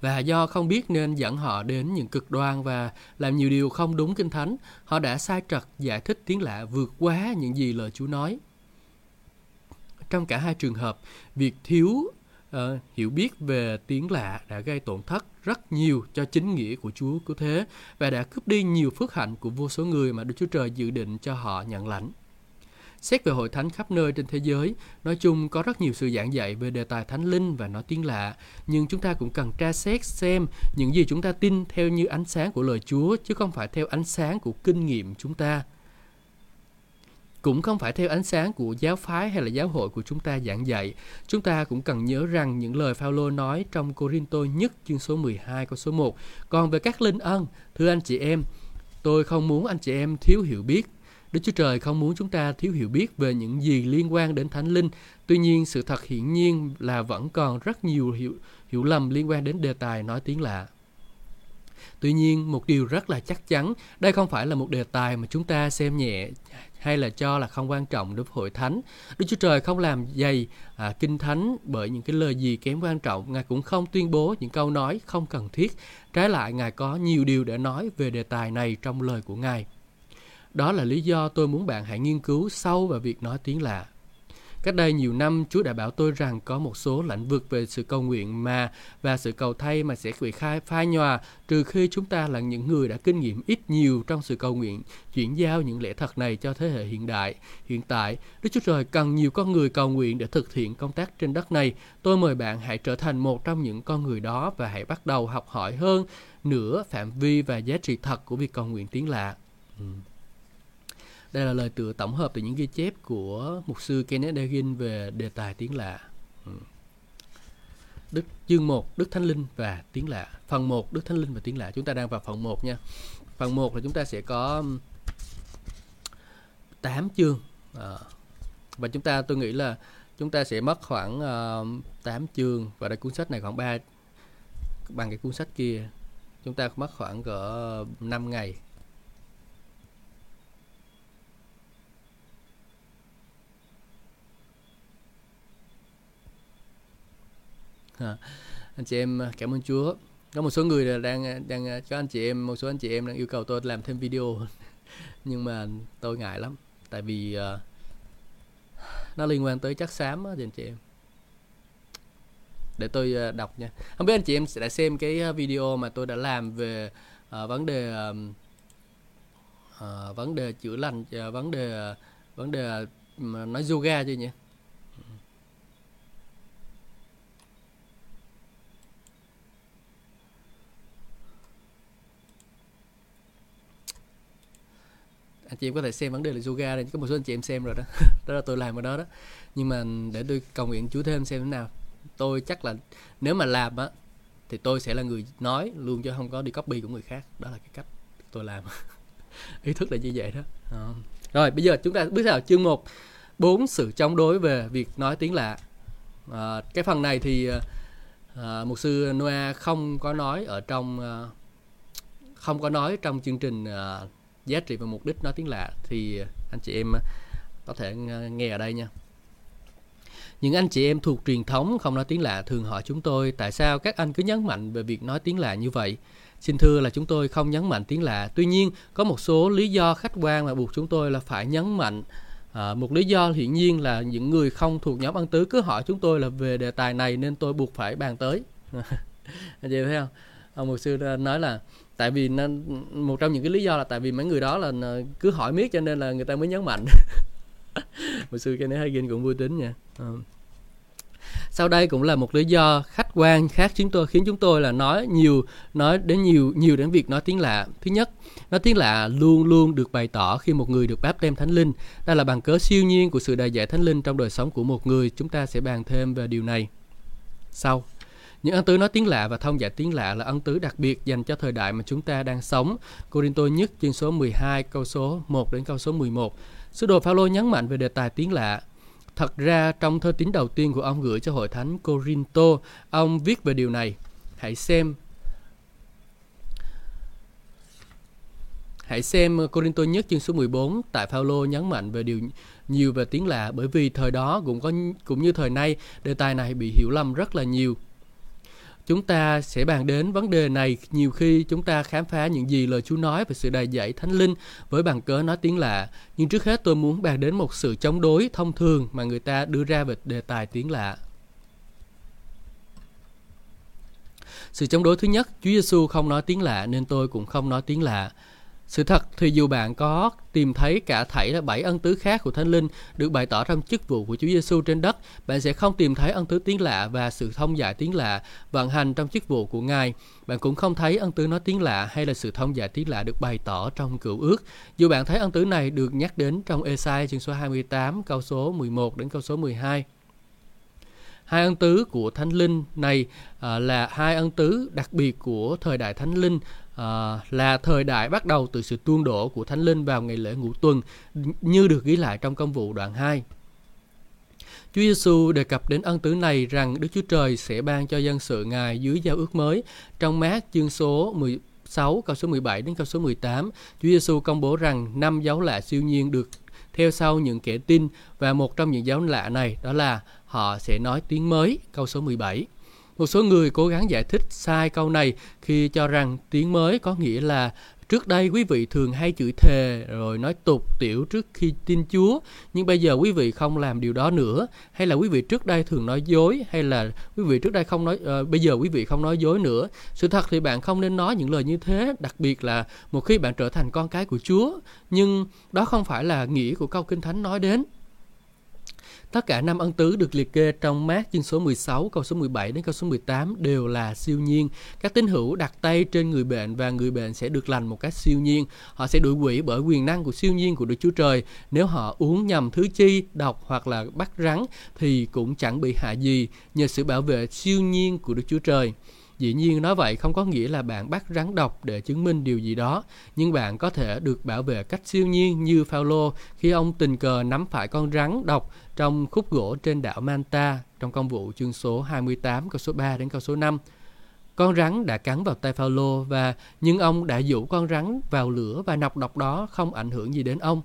Và do không biết nên dẫn họ đến những cực đoan và làm nhiều điều không đúng kinh thánh, họ đã sai trật giải thích tiếng lạ vượt quá những gì lời Chúa nói. Trong cả hai trường hợp, việc thiếu uh, hiểu biết về tiếng lạ đã gây tổn thất rất nhiều cho chính nghĩa của Chúa cứu thế và đã cướp đi nhiều phước hạnh của vô số người mà Đức Chúa Trời dự định cho họ nhận lãnh. Xét về hội thánh khắp nơi trên thế giới, nói chung có rất nhiều sự giảng dạy về đề tài thánh linh và nói tiếng lạ, nhưng chúng ta cũng cần tra xét xem những gì chúng ta tin theo như ánh sáng của lời Chúa chứ không phải theo ánh sáng của kinh nghiệm chúng ta. Cũng không phải theo ánh sáng của giáo phái hay là giáo hội của chúng ta giảng dạy. Chúng ta cũng cần nhớ rằng những lời Phaolô nói trong Corinto nhất chương số 12 câu số 1. Còn về các linh ân, thưa anh chị em, tôi không muốn anh chị em thiếu hiểu biết Đức Chúa Trời không muốn chúng ta thiếu hiểu biết về những gì liên quan đến Thánh Linh. Tuy nhiên, sự thật hiển nhiên là vẫn còn rất nhiều hiểu, hiểu lầm liên quan đến đề tài nói tiếng lạ. Tuy nhiên, một điều rất là chắc chắn, đây không phải là một đề tài mà chúng ta xem nhẹ hay là cho là không quan trọng đối với hội thánh. Đức Chúa Trời không làm dày à, kinh thánh bởi những cái lời gì kém quan trọng. Ngài cũng không tuyên bố những câu nói không cần thiết. Trái lại, Ngài có nhiều điều để nói về đề tài này trong lời của Ngài. Đó là lý do tôi muốn bạn hãy nghiên cứu sâu về việc nói tiếng lạ. Cách đây nhiều năm, Chúa đã bảo tôi rằng có một số lĩnh vực về sự cầu nguyện mà và sự cầu thay mà sẽ bị khai phai nhòa trừ khi chúng ta là những người đã kinh nghiệm ít nhiều trong sự cầu nguyện, chuyển giao những lẽ thật này cho thế hệ hiện đại. Hiện tại, Đức Chúa Trời cần nhiều con người cầu nguyện để thực hiện công tác trên đất này. Tôi mời bạn hãy trở thành một trong những con người đó và hãy bắt đầu học hỏi hơn nữa phạm vi và giá trị thật của việc cầu nguyện tiếng lạ. Ừ. Đây là lời tựa tổng hợp từ những ghi chép của mục sư Kenneth Hagin về đề tài tiếng lạ. Ừ. Đức chương 1, Đức Thánh Linh và tiếng lạ. Phần 1, Đức Thánh Linh và tiếng lạ. Chúng ta đang vào phần 1 nha. Phần 1 là chúng ta sẽ có 8 chương. À, và chúng ta tôi nghĩ là chúng ta sẽ mất khoảng ờ, uh, 8 chương và đây cuốn sách này khoảng 3 bằng cái cuốn sách kia. Chúng ta mất khoảng cỡ ờ, 5 ngày anh chị em à, cảm ơn Chúa. Có một số người đang à, đang à, có anh chị em một số anh chị em đang yêu cầu tôi làm thêm video. Nhưng mà tôi ngại lắm. Tại vì uh, nó liên quan tới chất xám á anh chị em. Để tôi uh, đọc nha. Không biết anh chị em sẽ đã xem cái video mà tôi đã làm về uh, vấn đề uh, uh, vấn đề chữa lành uh, vấn đề uh, vấn đề uh, nói yoga chưa nhỉ? Anh chị em có thể xem vấn đề là yoga này có một số anh chị em xem rồi đó. Đó là tôi làm ở đó đó. Nhưng mà để tôi cầu nguyện chúa thêm xem thế nào. Tôi chắc là nếu mà làm á thì tôi sẽ là người nói luôn chứ không có đi copy của người khác. Đó là cái cách tôi làm. Ý thức là như vậy đó. À. rồi bây giờ chúng ta bước vào chương 1 bốn sự chống đối về việc nói tiếng lạ. À, cái phần này thì à, mục sư Noah không có nói ở trong à, không có nói trong chương trình à, giá trị và mục đích nói tiếng lạ thì anh chị em ờ, có thể nghe ở đây nha. Những anh chị em thuộc truyền thống không nói tiếng lạ thường hỏi chúng tôi tại sao các anh cứ nhấn mạnh về việc nói tiếng lạ như vậy? Xin thưa là chúng tôi không nhấn mạnh tiếng lạ. Tuy nhiên có một số lý do khách quan mà buộc chúng tôi là phải nhấn mạnh. À, một lý do hiển nhiên là những người không thuộc nhóm ăn tứ cứ hỏi chúng tôi là về đề tài này nên tôi buộc phải bàn tới. Anh chị thấy không? Ông mục sư nói là tại vì nó, một trong những cái lý do là tại vì mấy người đó là ờ, cứ hỏi miết cho nên là người ta mới nhấn mạnh. Một sư cái này ghen cũng vui tính nha. À. sau đây cũng là một lý do khách quan khác chúng tôi khiến chúng tôi là nói nhiều nói đến nhiều nhiều đến việc nói tiếng lạ. Thứ nhất nói tiếng lạ luôn luôn được bày tỏ khi một người được báp tem thánh linh. Đây là bằng cớ siêu nhiên của sự đại dạy thánh linh trong đời sống của một người. Chúng ta sẽ bàn thêm về điều này sau. Những ân tứ nói tiếng lạ và thông giải tiếng lạ là ân tứ đặc biệt dành cho thời đại mà chúng ta đang sống. Corinto nhất chương số 12 câu số 1 đến câu số 11. Sứ đồ Phaolô nhấn mạnh về đề tài tiếng lạ. Thật ra trong thơ tín đầu tiên của ông gửi cho hội thánh Corinto, ông viết về điều này. Hãy xem Hãy xem Corinto nhất chương số 14 tại Phaolô nhấn mạnh về điều nhiều về tiếng lạ bởi vì thời đó cũng có cũng như thời nay đề tài này bị hiểu lầm rất là nhiều chúng ta sẽ bàn đến vấn đề này nhiều khi chúng ta khám phá những gì lời Chúa nói về sự đầy dạy thánh linh với bằng cớ nói tiếng lạ. Nhưng trước hết tôi muốn bàn đến một sự chống đối thông thường mà người ta đưa ra về đề tài tiếng lạ. Sự chống đối thứ nhất, Chúa Giêsu không nói tiếng lạ nên tôi cũng không nói tiếng lạ. Sự thật thì dù bạn có tìm thấy cả thảy là bảy ân tứ khác của Thánh Linh được bày tỏ trong chức vụ của Chúa Giêsu trên đất, bạn sẽ không tìm thấy ân tứ tiếng lạ và sự thông giải tiếng lạ vận hành trong chức vụ của Ngài. Bạn cũng không thấy ân tứ nói tiếng lạ hay là sự thông giải tiếng lạ được bày tỏ trong cựu ước. Dù bạn thấy ân tứ này được nhắc đến trong Esai chương số 28 câu số 11 đến câu số 12. Hai ân tứ của Thánh Linh này à, là hai ân tứ đặc biệt của thời đại Thánh Linh à, là thời đại bắt đầu từ sự tuôn đổ của Thánh Linh vào ngày lễ ngũ tuần như được ghi lại trong công vụ đoạn 2. Chúa Giêsu đề cập đến ân tứ này rằng Đức Chúa Trời sẽ ban cho dân sự Ngài dưới giao ước mới. Trong mát chương số 16 câu số 17 đến câu số 18, Chúa Giêsu công bố rằng năm dấu lạ siêu nhiên được theo sau những kẻ tin và một trong những dấu lạ này đó là họ sẽ nói tiếng mới câu số 17. Một số người cố gắng giải thích sai câu này khi cho rằng tiếng mới có nghĩa là Trước đây quý vị thường hay chửi thề rồi nói tục tiểu trước khi tin Chúa, nhưng bây giờ quý vị không làm điều đó nữa, hay là quý vị trước đây thường nói dối, hay là quý vị trước đây không nói uh, bây giờ quý vị không nói dối nữa. Sự thật thì bạn không nên nói những lời như thế, đặc biệt là một khi bạn trở thành con cái của Chúa, nhưng đó không phải là nghĩa của câu Kinh Thánh nói đến. Tất cả năm ân tứ được liệt kê trong mát chương số 16, câu số 17 đến câu số 18 đều là siêu nhiên. Các tín hữu đặt tay trên người bệnh và người bệnh sẽ được lành một cách siêu nhiên. Họ sẽ đuổi quỷ bởi quyền năng của siêu nhiên của Đức Chúa Trời. Nếu họ uống nhầm thứ chi, độc hoặc là bắt rắn thì cũng chẳng bị hại gì nhờ sự bảo vệ siêu nhiên của Đức Chúa Trời. Dĩ nhiên nói vậy không có nghĩa là bạn bắt rắn độc để chứng minh điều gì đó, nhưng bạn có thể được bảo vệ cách siêu nhiên như Phaolô khi ông tình cờ nắm phải con rắn độc trong khúc gỗ trên đảo Manta trong công vụ chương số 28 câu số 3 đến câu số 5. Con rắn đã cắn vào tay Phaolô và nhưng ông đã dụ con rắn vào lửa và nọc độc đó không ảnh hưởng gì đến ông.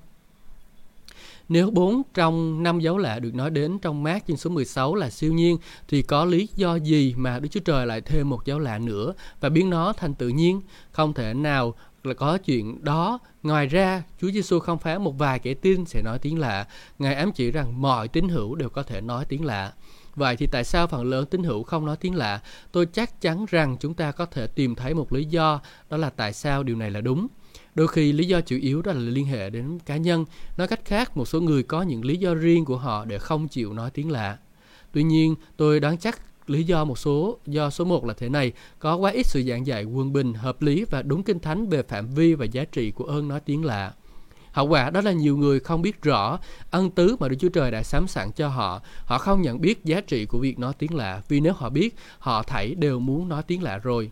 Nếu bốn trong năm dấu lạ được nói đến trong mát chương số 16 là siêu nhiên, thì có lý do gì mà Đức Chúa Trời lại thêm một dấu lạ nữa và biến nó thành tự nhiên? Không thể nào là có chuyện đó. Ngoài ra, Chúa Giêsu không phán một vài kẻ tin sẽ nói tiếng lạ. Ngài ám chỉ rằng mọi tín hữu đều có thể nói tiếng lạ. Vậy thì tại sao phần lớn tín hữu không nói tiếng lạ? Tôi chắc chắn rằng chúng ta có thể tìm thấy một lý do, đó là tại sao điều này là đúng. Đôi khi lý do chủ yếu đó là liên hệ đến cá nhân. Nói cách khác, một số người có những lý do riêng của họ để không chịu nói tiếng lạ. Tuy nhiên, tôi đoán chắc lý do một số do số 1 là thế này có quá ít sự giảng dạy quân bình hợp lý và đúng kinh thánh về phạm vi và giá trị của ơn nói tiếng lạ. Hậu quả đó là nhiều người không biết rõ ân tứ mà Đức Chúa Trời đã sắm sẵn cho họ. Họ không nhận biết giá trị của việc nói tiếng lạ vì nếu họ biết họ thảy đều muốn nói tiếng lạ rồi.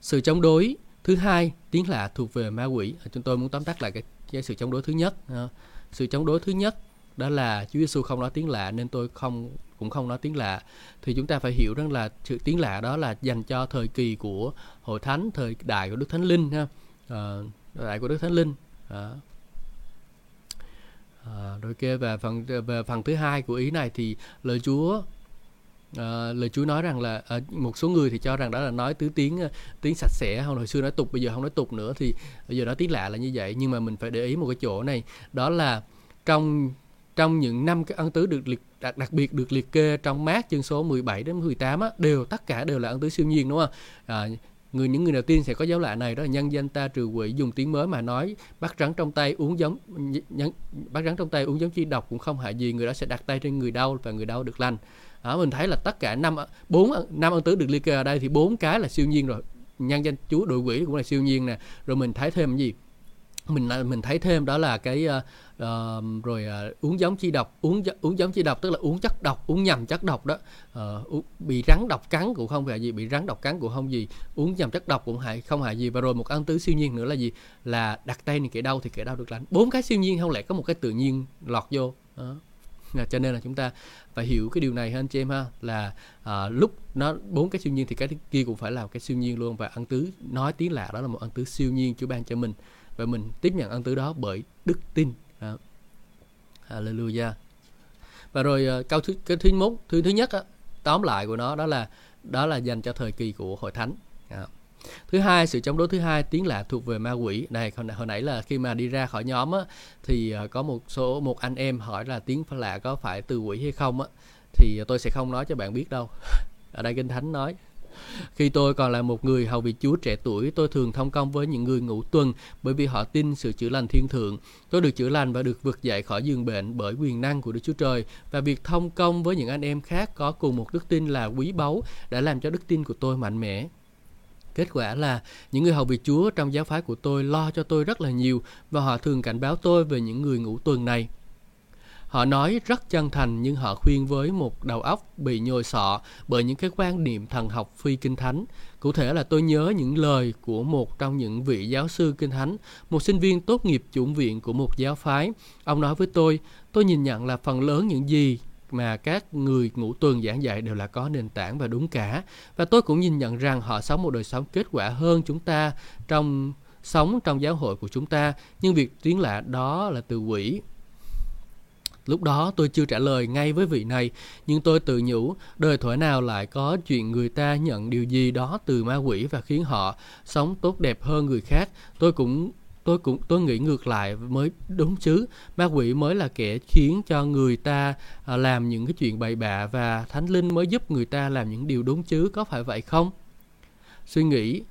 Sự chống đối thứ hai tiếng lạ thuộc về ma quỷ. À, chúng tôi muốn tóm tắt lại cái, cái sự chống đối thứ nhất sự chống đối thứ nhất đó là Chúa Giêsu không nói tiếng lạ nên tôi không cũng không nói tiếng lạ. Thì chúng ta phải hiểu rằng là sự tiếng lạ đó là dành cho thời kỳ của hội thánh thời đại của Đức Thánh Linh ha. À, đại của Đức Thánh Linh. À. À, rồi kia về phần về phần thứ hai của ý này thì lời Chúa À, lời Chúa nói rằng là à, một số người thì cho rằng đó là nói tứ tiếng tiếng sạch sẽ không hồi xưa nói tục bây giờ không nói tục nữa thì bây giờ nói tiếng lạ là như vậy. Nhưng mà mình phải để ý một cái chỗ này đó là trong trong những năm cái ân tứ được liệt đặc, đặc biệt được liệt kê trong mát chương số 17 đến 18 á, đều tất cả đều là ân tứ siêu nhiên đúng không? À, người những người đầu tiên sẽ có dấu lạ này đó là nhân danh ta trừ quỷ dùng tiếng mới mà nói bắt rắn trong tay uống giống nhân, bắt rắn trong tay uống giống chi độc cũng không hại gì người đó sẽ đặt tay trên người đau và người đau được lành. Đó, mình thấy là tất cả năm bốn năm ân tứ được liệt kê ở đây thì bốn cái là siêu nhiên rồi. Nhân danh chúa đội quỷ cũng là siêu nhiên nè. Rồi mình thấy thêm cái gì? Mình mình thấy thêm đó là cái ờ, uh, rồi uh, uống giống chi độc uống uống giống chi độc tức là uống chất độc uống nhầm chất độc đó. Uh, bị rắn độc cắn cũng không hại gì bị rắn độc cắn cũng không gì. Uống nhầm chất độc cũng hại không hại gì. Và rồi một ăn tứ siêu nhiên nữa là gì? Là đặt tay này kẻ đau thì kẻ đau được lành. Bốn cái siêu nhiên không lẽ có một cái tự nhiên lọt vô? Đó. cho nên là chúng ta phải hiểu cái điều này ha anh chị em ha là à, lúc nó bốn cái siêu nhiên thì cái kia cũng phải là cái siêu nhiên luôn. Và ân tứ nói tiếng lạ đó là một ân tứ siêu nhiên Chúa ban cho mình. Và mình tiếp nhận ân tứ đó bởi đức tin à. Hallelujah và rồi ờ, câu thứ cái thứ mốt thứ thứ nhất á, tóm lại của nó đó là đó là dành cho thời kỳ của hội thánh à. thứ hai sự chống đối thứ hai tiếng lạ thuộc về ma quỷ này hồi nãy là khi mà đi ra khỏi nhóm á, thì ờ, có một số một anh em hỏi là tiếng lạ có phải từ quỷ hay không á thì tôi sẽ không nói cho bạn biết đâu ở đây kinh thánh nói khi tôi còn là một người hầu việc Chúa trẻ tuổi, tôi thường thông công với những người ngủ tuần bởi vì họ tin sự chữa lành thiên thượng. Tôi được chữa lành và được vực dậy khỏi giường bệnh bởi quyền năng của Đức Chúa Trời và việc thông công với những anh em khác có cùng một đức tin là quý báu đã làm cho đức tin của tôi mạnh mẽ. Kết quả là những người hầu việc Chúa trong giáo phái của tôi lo cho tôi rất là nhiều và họ thường cảnh báo tôi về những người ngủ tuần này. Họ nói rất chân thành nhưng họ khuyên với một đầu óc bị nhồi sọ bởi những cái quan niệm thần học phi kinh thánh. Cụ thể là tôi nhớ những lời của một trong những vị giáo sư kinh thánh, một sinh viên tốt nghiệp chủng viện của một giáo phái. Ông nói với tôi, tôi nhìn nhận là phần lớn những gì mà các người ngũ tuần giảng dạy đều là có nền tảng và đúng cả. Và tôi cũng nhìn nhận rằng họ sống một đời sống kết quả hơn chúng ta trong sống trong giáo hội của chúng ta. Nhưng việc tiếng lạ đó là từ quỷ Lúc đó tôi chưa trả lời ngay với vị này, nhưng tôi tự nhủ, đời thuở nào lại có chuyện người ta nhận điều gì đó từ ma quỷ và khiến họ sống tốt đẹp hơn người khác. Tôi cũng tôi cũng tôi nghĩ ngược lại mới đúng chứ. Ma quỷ mới là kẻ khiến cho người ta à, làm những cái chuyện bậy bạ và thánh linh mới giúp người ta làm những điều đúng chứ có phải vậy không? Suy nghĩ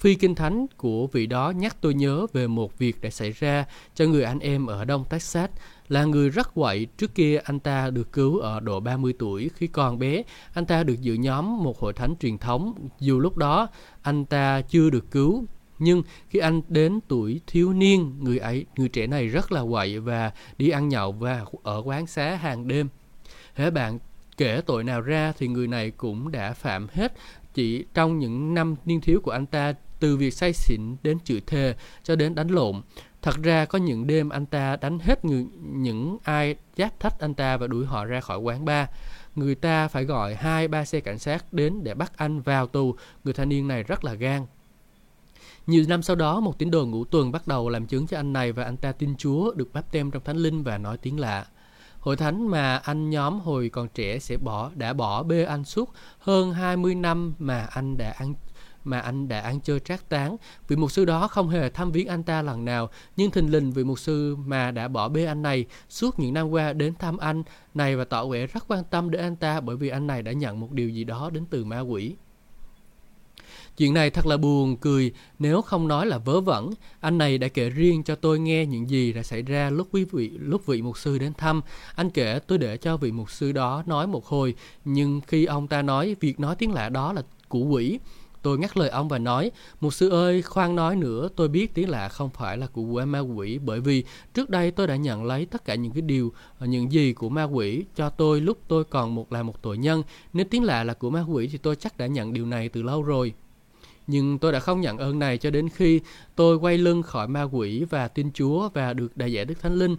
phi kinh thánh của vị đó nhắc tôi nhớ về một việc đã xảy ra cho người anh em ở Đông Texas là người rất quậy. Trước kia anh ta được cứu ở độ 30 tuổi. Khi còn bé, anh ta được dự nhóm một hội thánh truyền thống. Dù lúc đó anh ta chưa được cứu, nhưng khi anh đến tuổi thiếu niên, người ấy người trẻ này rất là quậy và đi ăn nhậu và ở quán xá hàng đêm. Thế bạn kể tội nào ra thì người này cũng đã phạm hết chỉ trong những năm niên thiếu của anh ta từ việc say xỉn đến chửi thề cho đến đánh lộn. Thật ra có những đêm anh ta đánh hết người, những ai giáp thách anh ta và đuổi họ ra khỏi quán bar. Người ta phải gọi hai ba xe cảnh sát đến để bắt anh vào tù. Người thanh niên này rất là gan. Nhiều năm sau đó, một tín đồ ngũ tuần bắt đầu làm chứng cho anh này và anh ta tin Chúa, được báp tem trong thánh linh và nói tiếng lạ. Hội thánh mà anh nhóm hồi còn trẻ sẽ bỏ đã bỏ bê anh suốt hơn 20 năm mà anh đã ăn mà anh đã ăn chơi trác tán. Vị mục sư đó không hề thăm viếng anh ta lần nào, nhưng thình lình vị mục sư mà đã bỏ bê anh này suốt những năm qua đến thăm anh này và tỏ vẻ rất quan tâm đến anh ta bởi vì anh này đã nhận một điều gì đó đến từ ma quỷ. Chuyện này thật là buồn cười nếu không nói là vớ vẩn. Anh này đã kể riêng cho tôi nghe những gì đã xảy ra lúc quý vị lúc vị mục sư đến thăm. Anh kể tôi để cho vị mục sư đó nói một hồi, nhưng khi ông ta nói việc nói tiếng lạ đó là của quỷ, Tôi ngắt lời ông và nói, Mục sư ơi, khoan nói nữa, tôi biết tiếng lạ không phải là của ma quỷ bởi vì trước đây tôi đã nhận lấy tất cả những cái điều, ờ, những gì của ma quỷ cho tôi lúc tôi còn một là một tội nhân. Nếu tiếng lạ là của ma quỷ thì tôi chắc đã nhận điều này từ lâu rồi. Nhưng tôi đã không nhận ơn này cho đến khi tôi quay lưng khỏi ma quỷ và tin Chúa và được đại giải Đức Thánh Linh.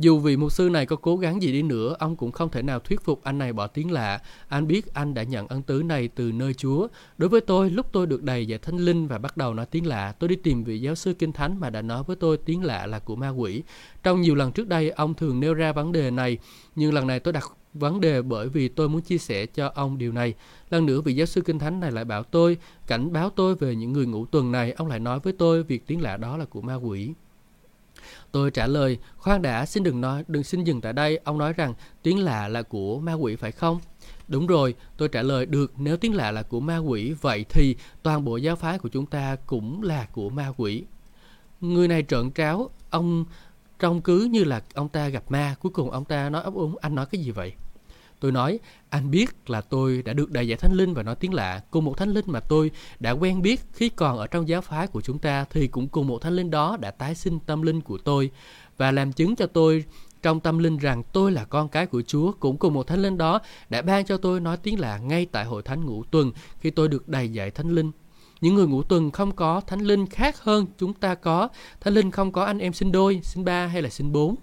Dù vị mục sư này có cố gắng gì đi nữa, ông cũng không thể nào thuyết phục anh này bỏ tiếng lạ. Anh biết anh đã nhận ân tứ này từ nơi Chúa. Đối với tôi, lúc tôi được đầy giải thánh linh và bắt đầu nói tiếng lạ, tôi đi tìm vị giáo sư kinh thánh mà đã nói với tôi tiếng lạ là của ma quỷ. Trong nhiều lần trước đây, ông thường nêu ra vấn đề này, nhưng lần này tôi đặt vấn đề bởi vì tôi muốn chia sẻ cho ông điều này. Lần nữa vị giáo sư kinh thánh này lại bảo tôi, cảnh báo tôi về những người ngủ tuần này, ông lại nói với tôi việc tiếng lạ đó là của ma quỷ. Tôi trả lời, khoan đã, xin đừng nói, đừng xin dừng tại đây. Ông nói rằng tiếng lạ là của ma quỷ phải không? Đúng rồi, tôi trả lời được nếu tiếng lạ là của ma quỷ, vậy thì toàn bộ giáo phái của chúng ta cũng là của ma quỷ. Người này trợn tráo, ông trông cứ như là ông ta gặp ma, cuối cùng ông ta nói ấp úng, anh nói cái gì vậy? Tôi nói, anh biết là tôi đã được đại giải thánh linh và nói tiếng lạ. Cùng một thánh linh mà tôi đã quen biết khi còn ở trong giáo phái của chúng ta thì cũng cùng một thánh linh đó đã tái sinh tâm linh của tôi và làm chứng cho tôi trong tâm linh rằng tôi là con cái của Chúa cũng cùng một thánh linh đó đã ban cho tôi nói tiếng lạ ngay tại hội thánh ngũ tuần khi tôi được đầy dạy thánh linh. Những người ngũ tuần không có thánh linh khác hơn chúng ta có. Thánh linh không có anh em sinh đôi, sinh ba hay là sinh bốn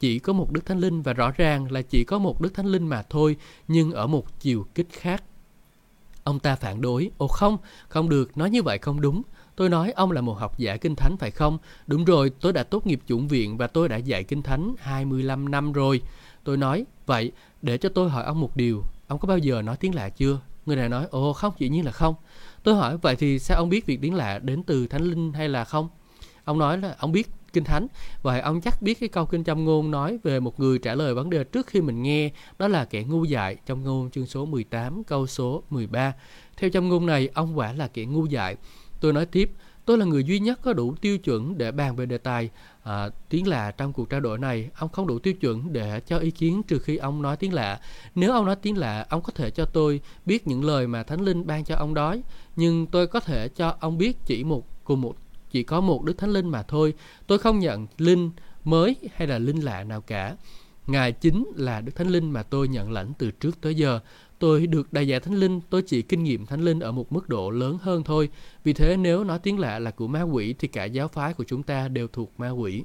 chỉ có một Đức Thánh Linh và rõ ràng là chỉ có một Đức Thánh Linh mà thôi, nhưng ở một chiều kích khác. Ông ta phản đối, ồ không, không được, nói như vậy không đúng. Tôi nói ông là một học giả kinh thánh phải không? Đúng rồi, tôi đã tốt nghiệp chủng viện và tôi đã dạy kinh thánh 25 năm rồi. Tôi nói, vậy để cho tôi hỏi ông một điều, ông có bao giờ nói tiếng lạ chưa? Người này nói, ồ không, dĩ nhiên là không. Tôi hỏi, vậy thì sao ông biết việc tiếng lạ đến từ thánh linh hay là không? Ông nói là ông biết kinh thánh. Và ông chắc biết cái câu kinh châm ngôn nói về một người trả lời vấn đề trước khi mình nghe đó là kẻ ngu dại trong ngôn chương số 18 câu số 13 theo châm ngôn này ông quả là kẻ ngu dại. Tôi nói tiếp tôi là người duy nhất có đủ tiêu chuẩn để bàn về đề tài. À, tiếng lạ trong cuộc trao đổi này ông không đủ tiêu chuẩn để cho ý kiến trừ khi ông nói tiếng lạ. Nếu ông nói tiếng lạ ông có thể cho tôi biết những lời mà thánh linh ban cho ông đói nhưng tôi có thể cho ông biết chỉ một cùng một chỉ có một Đức Thánh Linh mà thôi. Tôi không nhận linh mới hay là linh lạ nào cả. Ngài chính là Đức Thánh Linh mà tôi nhận lãnh từ trước tới giờ. Tôi được đại giải Thánh Linh, tôi chỉ kinh nghiệm Thánh Linh ở một mức độ lớn hơn thôi. Vì thế nếu nói tiếng lạ là của ma quỷ thì cả giáo phái của chúng ta đều thuộc ma quỷ.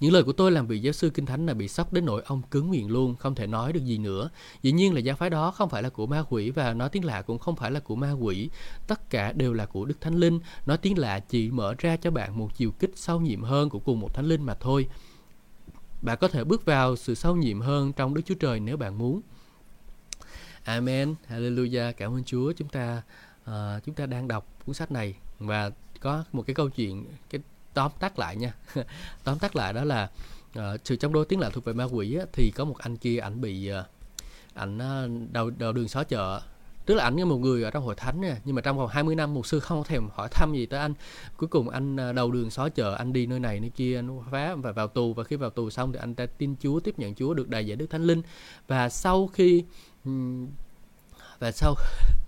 Những lời của tôi làm vị giáo sư kinh thánh là bị sốc đến nỗi ông cứng miệng luôn, không thể nói được gì nữa. Dĩ nhiên là giáo phái đó không phải là của ma quỷ và nói tiếng lạ cũng không phải là của ma quỷ. Tất cả đều là của Đức Thánh Linh. Nói tiếng lạ chỉ mở ra cho bạn một chiều kích sâu nhiệm hơn của cùng một Thánh Linh mà thôi. Bạn có thể bước vào sự sâu nhiệm hơn trong Đức Chúa Trời nếu bạn muốn. Amen, Hallelujah, cảm ơn Chúa. Chúng ta uh, chúng ta đang đọc cuốn sách này và có một cái câu chuyện cái tóm tắt lại nha. Tóm tắt lại đó là ờ, uh, sự trong đôi tiếng lạ thuộc về ma quỷ á, thì có một anh kia ảnh bị uh, ảnh uh, đầu đầu đường xó chợ. Tức là ảnh như một người ở trong hội thánh nè nhưng mà trong vòng 20 năm một sư không thèm hỏi thăm gì tới anh. Cuối cùng anh ờ, đầu đường xó chợ anh đi nơi này nơi kia anh phá và vào tù. Và khi vào tù xong thì anh ta tin Chúa tiếp nhận Chúa được đầy giải Đức Thánh Linh. Và sau khi và sau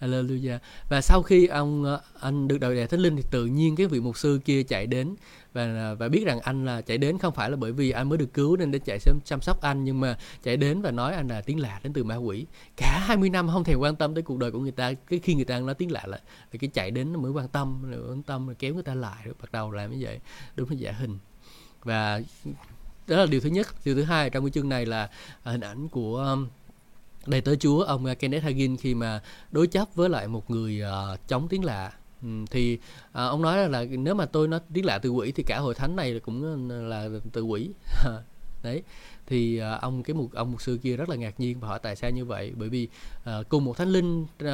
Hallelujah. Và sau khi ông ờ, anh được đầu đẻ thánh linh thì tự nhiên cái vị mục sư kia chạy đến và ờ, và biết rằng anh là chạy đến không phải là bởi vì anh mới được cứu nên để chạy xem chăm sóc anh nhưng mà chạy đến và nói anh là tiếng lạ đến từ ma quỷ. Cả 20 năm không thèm quan tâm tới cuộc đời của người ta. Cái khi người ta nói tiếng lạ là, là cái chạy đến mới quan tâm, rồi quan tâm rồi kéo người ta lại rồi bắt đầu làm như vậy. Đúng là giả hình. Và đó là điều thứ nhất. Điều thứ hai trong cái chương này là hình ảnh của đầy tớ Chúa ông uh, Kenneth Hagin khi mà đối chấp với lại một người uh, chống tiếng lạ. Ừ, thì uh, ông nói là, là nếu mà tôi nói tiếng lạ từ quỷ thì cả hội thánh này cũng ừ, là từ quỷ. Đấy thì uh, ông cái một ông một sư kia rất là ngạc nhiên và hỏi tại sao như vậy? Bởi vì uh, cùng một thánh linh uh,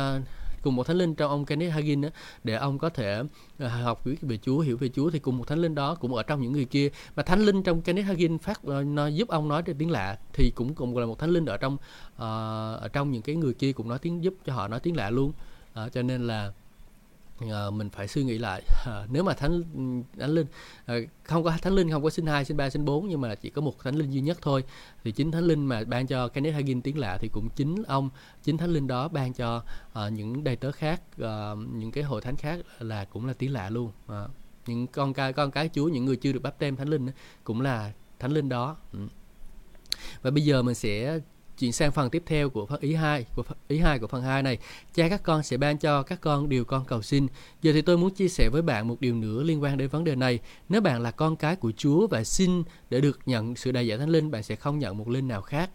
cùng một thánh linh trong ông Kenneth Hagin đó, để ông có thể ờ, học biết về Chúa hiểu về Chúa thì cùng một thánh linh đó cũng ở trong những người kia. Mà thánh linh trong Kenneth Hagin phát ờ, nó giúp ông nói được tiếng lạ thì cũng cùng là một thánh linh ở trong uh, ở trong những cái người kia cũng nói tiếng giúp cho họ nói tiếng lạ luôn. Uh, cho nên là uh, mình phải suy nghĩ lại. Uh, nếu mà thánh ừ, thánh linh uh, không có thánh linh không có sinh hai sinh ba sinh bốn nhưng mà chỉ có một thánh linh duy nhất thôi thì chính thánh linh mà ban cho Kenneth Hagin tiếng lạ thì cũng chính ông chính thánh linh đó ban cho uh, những đầy tớ khác uh, những cái hội thánh khác là cũng là tiếng lạ luôn. Uh, những con cái con cái Chúa những người chưa được báp tem thánh linh cũng là thánh linh đó. Ừ. Và bây giờ mình sẽ Chuyển sang phần tiếp theo của phần ý 2 của phần, ý 2 của phần 2 này. Cha các con sẽ ban cho các con điều con cầu xin. Giờ thì tôi muốn chia sẻ với bạn một điều nữa liên quan đến vấn đề này. Nếu bạn là con cái của Chúa và xin để được nhận sự đại giải thánh linh, bạn sẽ không nhận một linh nào khác.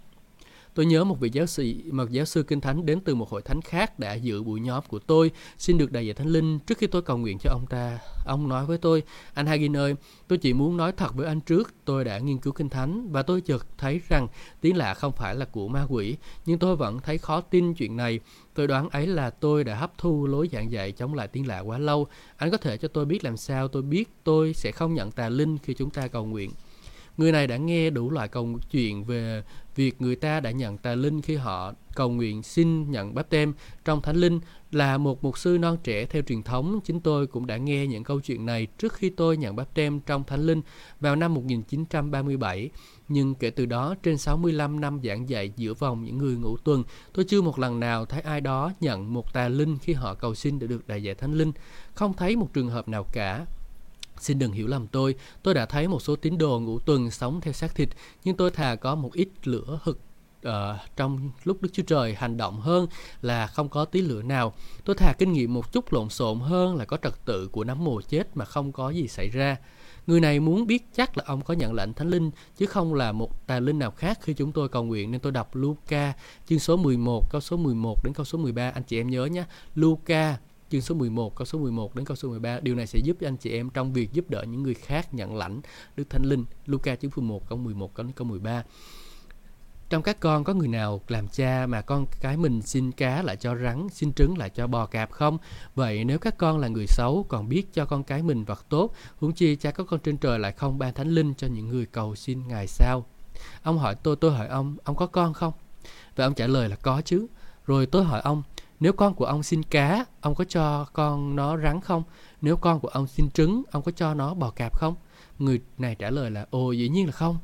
Tôi nhớ một vị giáo sĩ, một giáo sư kinh thánh đến từ một hội thánh khác đã dự buổi nhóm của tôi, xin được đại diện thánh linh trước khi tôi cầu nguyện cho ông ta. Ông nói với tôi, anh Hagin ơi, tôi chỉ muốn nói thật với anh trước, tôi đã nghiên cứu kinh thánh và tôi chợt thấy rằng tiếng lạ không phải là của ma quỷ, nhưng tôi vẫn thấy khó tin chuyện này. Tôi đoán ấy là tôi đã hấp thu lối giảng dạy chống lại tiếng lạ quá lâu. Anh có thể cho tôi biết làm sao tôi biết tôi sẽ không nhận tà linh khi chúng ta cầu nguyện. Người này đã nghe đủ loại câu chuyện về việc người ta đã nhận tà linh khi họ cầu nguyện xin nhận báp tem trong thánh linh là một mục sư non trẻ theo truyền thống. Chính tôi cũng đã nghe những câu chuyện này trước khi tôi nhận báp tem trong thánh linh vào năm 1937 nhưng kể từ đó, trên 65 năm giảng dạy giữa vòng những người ngủ tuần, tôi chưa một lần nào thấy ai đó nhận một tà linh khi họ cầu xin để được đại giải thánh linh. Không thấy một trường hợp nào cả. Xin đừng hiểu lầm tôi, tôi đã thấy một số tín đồ ngũ tuần sống theo xác thịt, nhưng tôi thà có một ít lửa hực uh, trong lúc Đức Chúa Trời hành động hơn là không có tí lửa nào. Tôi thà kinh nghiệm một chút lộn xộn hơn là có trật tự của nắm mồ chết mà không có gì xảy ra. Người này muốn biết chắc là ông có nhận lệnh thánh linh chứ không là một tà linh nào khác khi chúng tôi cầu nguyện nên tôi đọc Luca chương số 11 câu số 11 đến câu số 13 anh chị em nhớ nhé. Luca chương số 11 câu số 11 đến câu số 13 điều này sẽ giúp anh chị em trong việc giúp đỡ những người khác nhận lãnh Đức Thánh Linh Luca chương số 1 câu 11 đến câu 13 trong các con có người nào làm cha mà con cái mình xin cá lại cho rắn, xin trứng lại cho bò cạp không? Vậy nếu các con là người xấu còn biết cho con cái mình vật tốt, huống chi cha có con trên trời lại không ban thánh linh cho những người cầu xin Ngài sao? Ông hỏi tôi, tôi hỏi ông, ông có con không? Và ông trả lời là có chứ. Rồi tôi hỏi ông, nếu con của ông xin cá, ông có cho con nó rắn không? Nếu con của ông xin trứng, ông có cho nó bò cạp không? Người này trả lời là, ồ dĩ nhiên là không.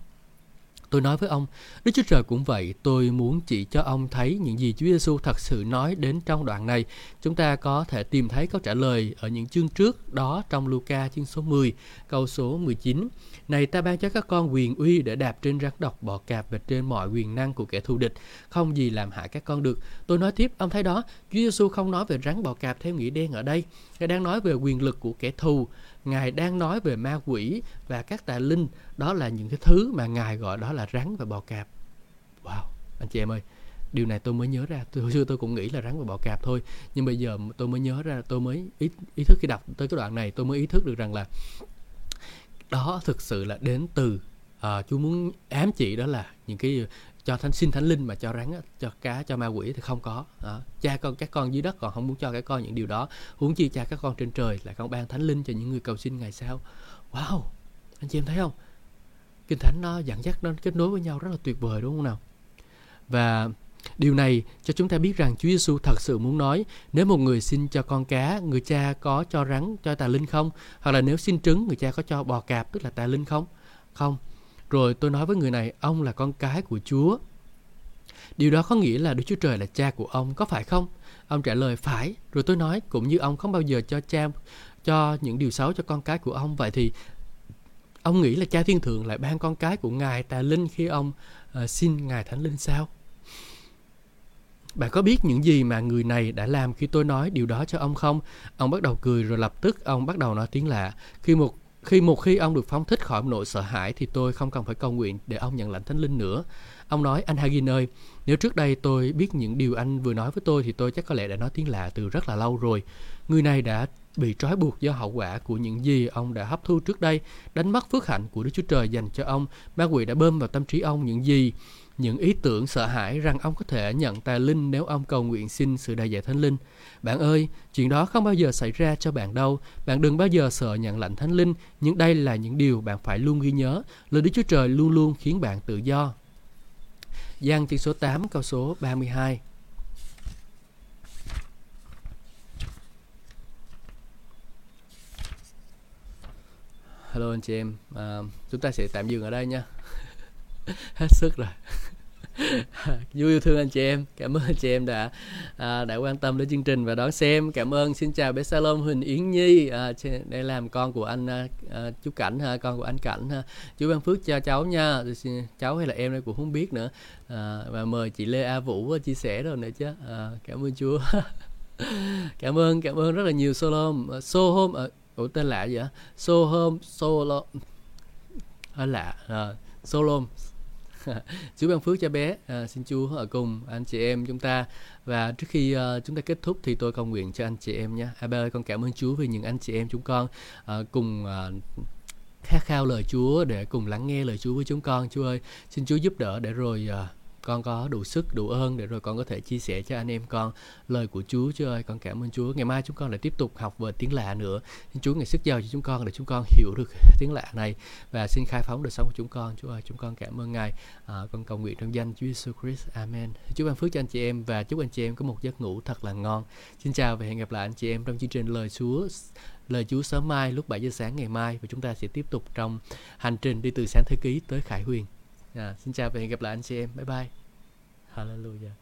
Tôi nói với ông, Đức Chúa Trời cũng vậy, tôi muốn chỉ cho ông thấy những gì Chúa Giêsu thật sự nói đến trong đoạn này. Chúng ta có thể tìm thấy câu trả lời ở những chương trước đó trong Luca chương số 10, câu số 19. Này ta ban cho các con quyền uy để đạp trên rắn độc bọ cạp và trên mọi quyền năng của kẻ thù địch, không gì làm hại các con được. Tôi nói tiếp, ông thấy đó, Chúa Giêsu không nói về rắn bọ cạp theo nghĩa đen ở đây. Ngài đang nói về quyền lực của kẻ thù. Ngài đang nói về ma quỷ và các tà linh. Đó là những cái thứ mà Ngài gọi đó là rắn và bò cạp. Wow, anh chị em ơi, điều này tôi mới nhớ ra. Từ hồi xưa tôi cũng nghĩ là rắn và bò cạp thôi. Nhưng bây giờ tôi mới nhớ ra, tôi mới ý, ý thức khi đọc tới cái đoạn này, tôi mới ý thức được rằng là đó thực sự là đến từ à, Chúa muốn ám chỉ đó là những cái cho thánh xin thánh linh mà cho rắn cho cá cho ma quỷ thì không có đó. cha con các con dưới đất còn không muốn cho các con những điều đó huống chi cha các con trên trời là con ban thánh linh cho những người cầu xin ngày sau wow anh chị em thấy không kinh thánh nó dẫn dắt nó kết nối với nhau rất là tuyệt vời đúng không nào và Điều này cho chúng ta biết rằng Chúa Giêsu thật sự muốn nói nếu một người xin cho con cá, người cha có cho rắn, cho tà linh không? Hoặc là nếu xin trứng, người cha có cho bò cạp tức là tà linh không? Không. Rồi tôi nói với người này, ông là con cái của Chúa. Điều đó có nghĩa là Đức Chúa Trời là cha của ông, có phải không? Ông trả lời phải. Rồi tôi nói, cũng như ông không bao giờ cho cha cho những điều xấu cho con cái của ông, vậy thì ông nghĩ là cha thiên thượng lại ban con cái của ngài tà linh khi ông uh, xin ngài thánh linh sao? Bạn có biết những gì mà người này đã làm khi tôi nói điều đó cho ông không? Ông bắt đầu cười rồi lập tức ông bắt đầu nói tiếng lạ. Khi một khi một khi ông được phóng thích khỏi nỗi sợ hãi thì tôi không cần phải cầu nguyện để ông nhận lãnh thánh linh nữa. Ông nói, anh Hagin ơi, nếu trước đây tôi biết những điều anh vừa nói với tôi thì tôi chắc có lẽ đã nói tiếng lạ từ rất là lâu rồi. Người này đã bị trói buộc do hậu quả của những gì ông đã hấp thu trước đây, đánh mất phước hạnh của Đức Chúa Trời dành cho ông. Ma quỷ đã bơm vào tâm trí ông những gì những ý tưởng sợ hãi rằng ông có thể nhận tài linh nếu ông cầu nguyện xin sự đại dạy thánh linh. Bạn ơi, chuyện đó không bao giờ xảy ra cho bạn đâu. Bạn đừng bao giờ sợ nhận lệnh thánh linh, nhưng đây là những điều bạn phải luôn ghi nhớ. Lời Đức Chúa Trời luôn luôn khiến bạn tự do. Giang chương số 8 câu số 32 Hello anh chị em, à, chúng ta sẽ tạm dừng ở đây nha hết sức rồi. Vui yêu thương anh chị em. Cảm ơn anh chị em đã à, đã quan tâm đến chương trình và đón xem. Cảm ơn. Xin chào bé salon huỳnh yến nhi à, đây làm con của anh à, à, chú cảnh ha con của anh cảnh ha. Chú ban phước cho cháu nha. Cháu hay là em đây cũng không biết nữa. À, và mời chị lê a vũ chia sẻ rồi nữa chứ. À, cảm ơn chúa cảm ơn cảm ơn rất là nhiều solom so ở ủa tên lạ vậy? So hôm solo hơi à, lạ. À, solom Chúa ban phước cho bé. À, xin Chúa ở cùng anh chị em chúng ta. Và trước khi uh, chúng ta kết thúc thì tôi cầu nguyện cho anh chị em nhé. Abel ơi, con cảm ơn Chúa vì những anh chị em chúng con uh, cùng uh, khát khao lời Chúa để cùng lắng nghe lời Chúa với chúng con. Chúa ơi, xin Chúa giúp đỡ để rồi uh, con có đủ sức đủ ơn để rồi con có thể chia sẻ cho anh em con lời của Chúa. Chúa ơi con cảm ơn Chúa. Ngày mai chúng con lại tiếp tục học về tiếng lạ nữa. Xin Chúa ngày sức giàu cho chúng con để chúng con hiểu được tiếng lạ này và xin khai phóng đời sống của chúng con. Chúa ơi chúng con cảm ơn Ngài. À, con cầu nguyện trong danh Chúa Jesus Christ. Amen. Chúc ban phước cho anh chị em và chúc anh chị em có một giấc ngủ thật là ngon. Xin chào và hẹn gặp lại anh chị em trong chương trình lời Chúa lời Chúa sớm mai lúc 7 giờ sáng ngày mai và chúng ta sẽ tiếp tục trong hành trình đi từ sáng thế ký tới Khải Huyền. À, xin chào và hẹn gặp lại anh chị em. Bye bye. Hallelujah.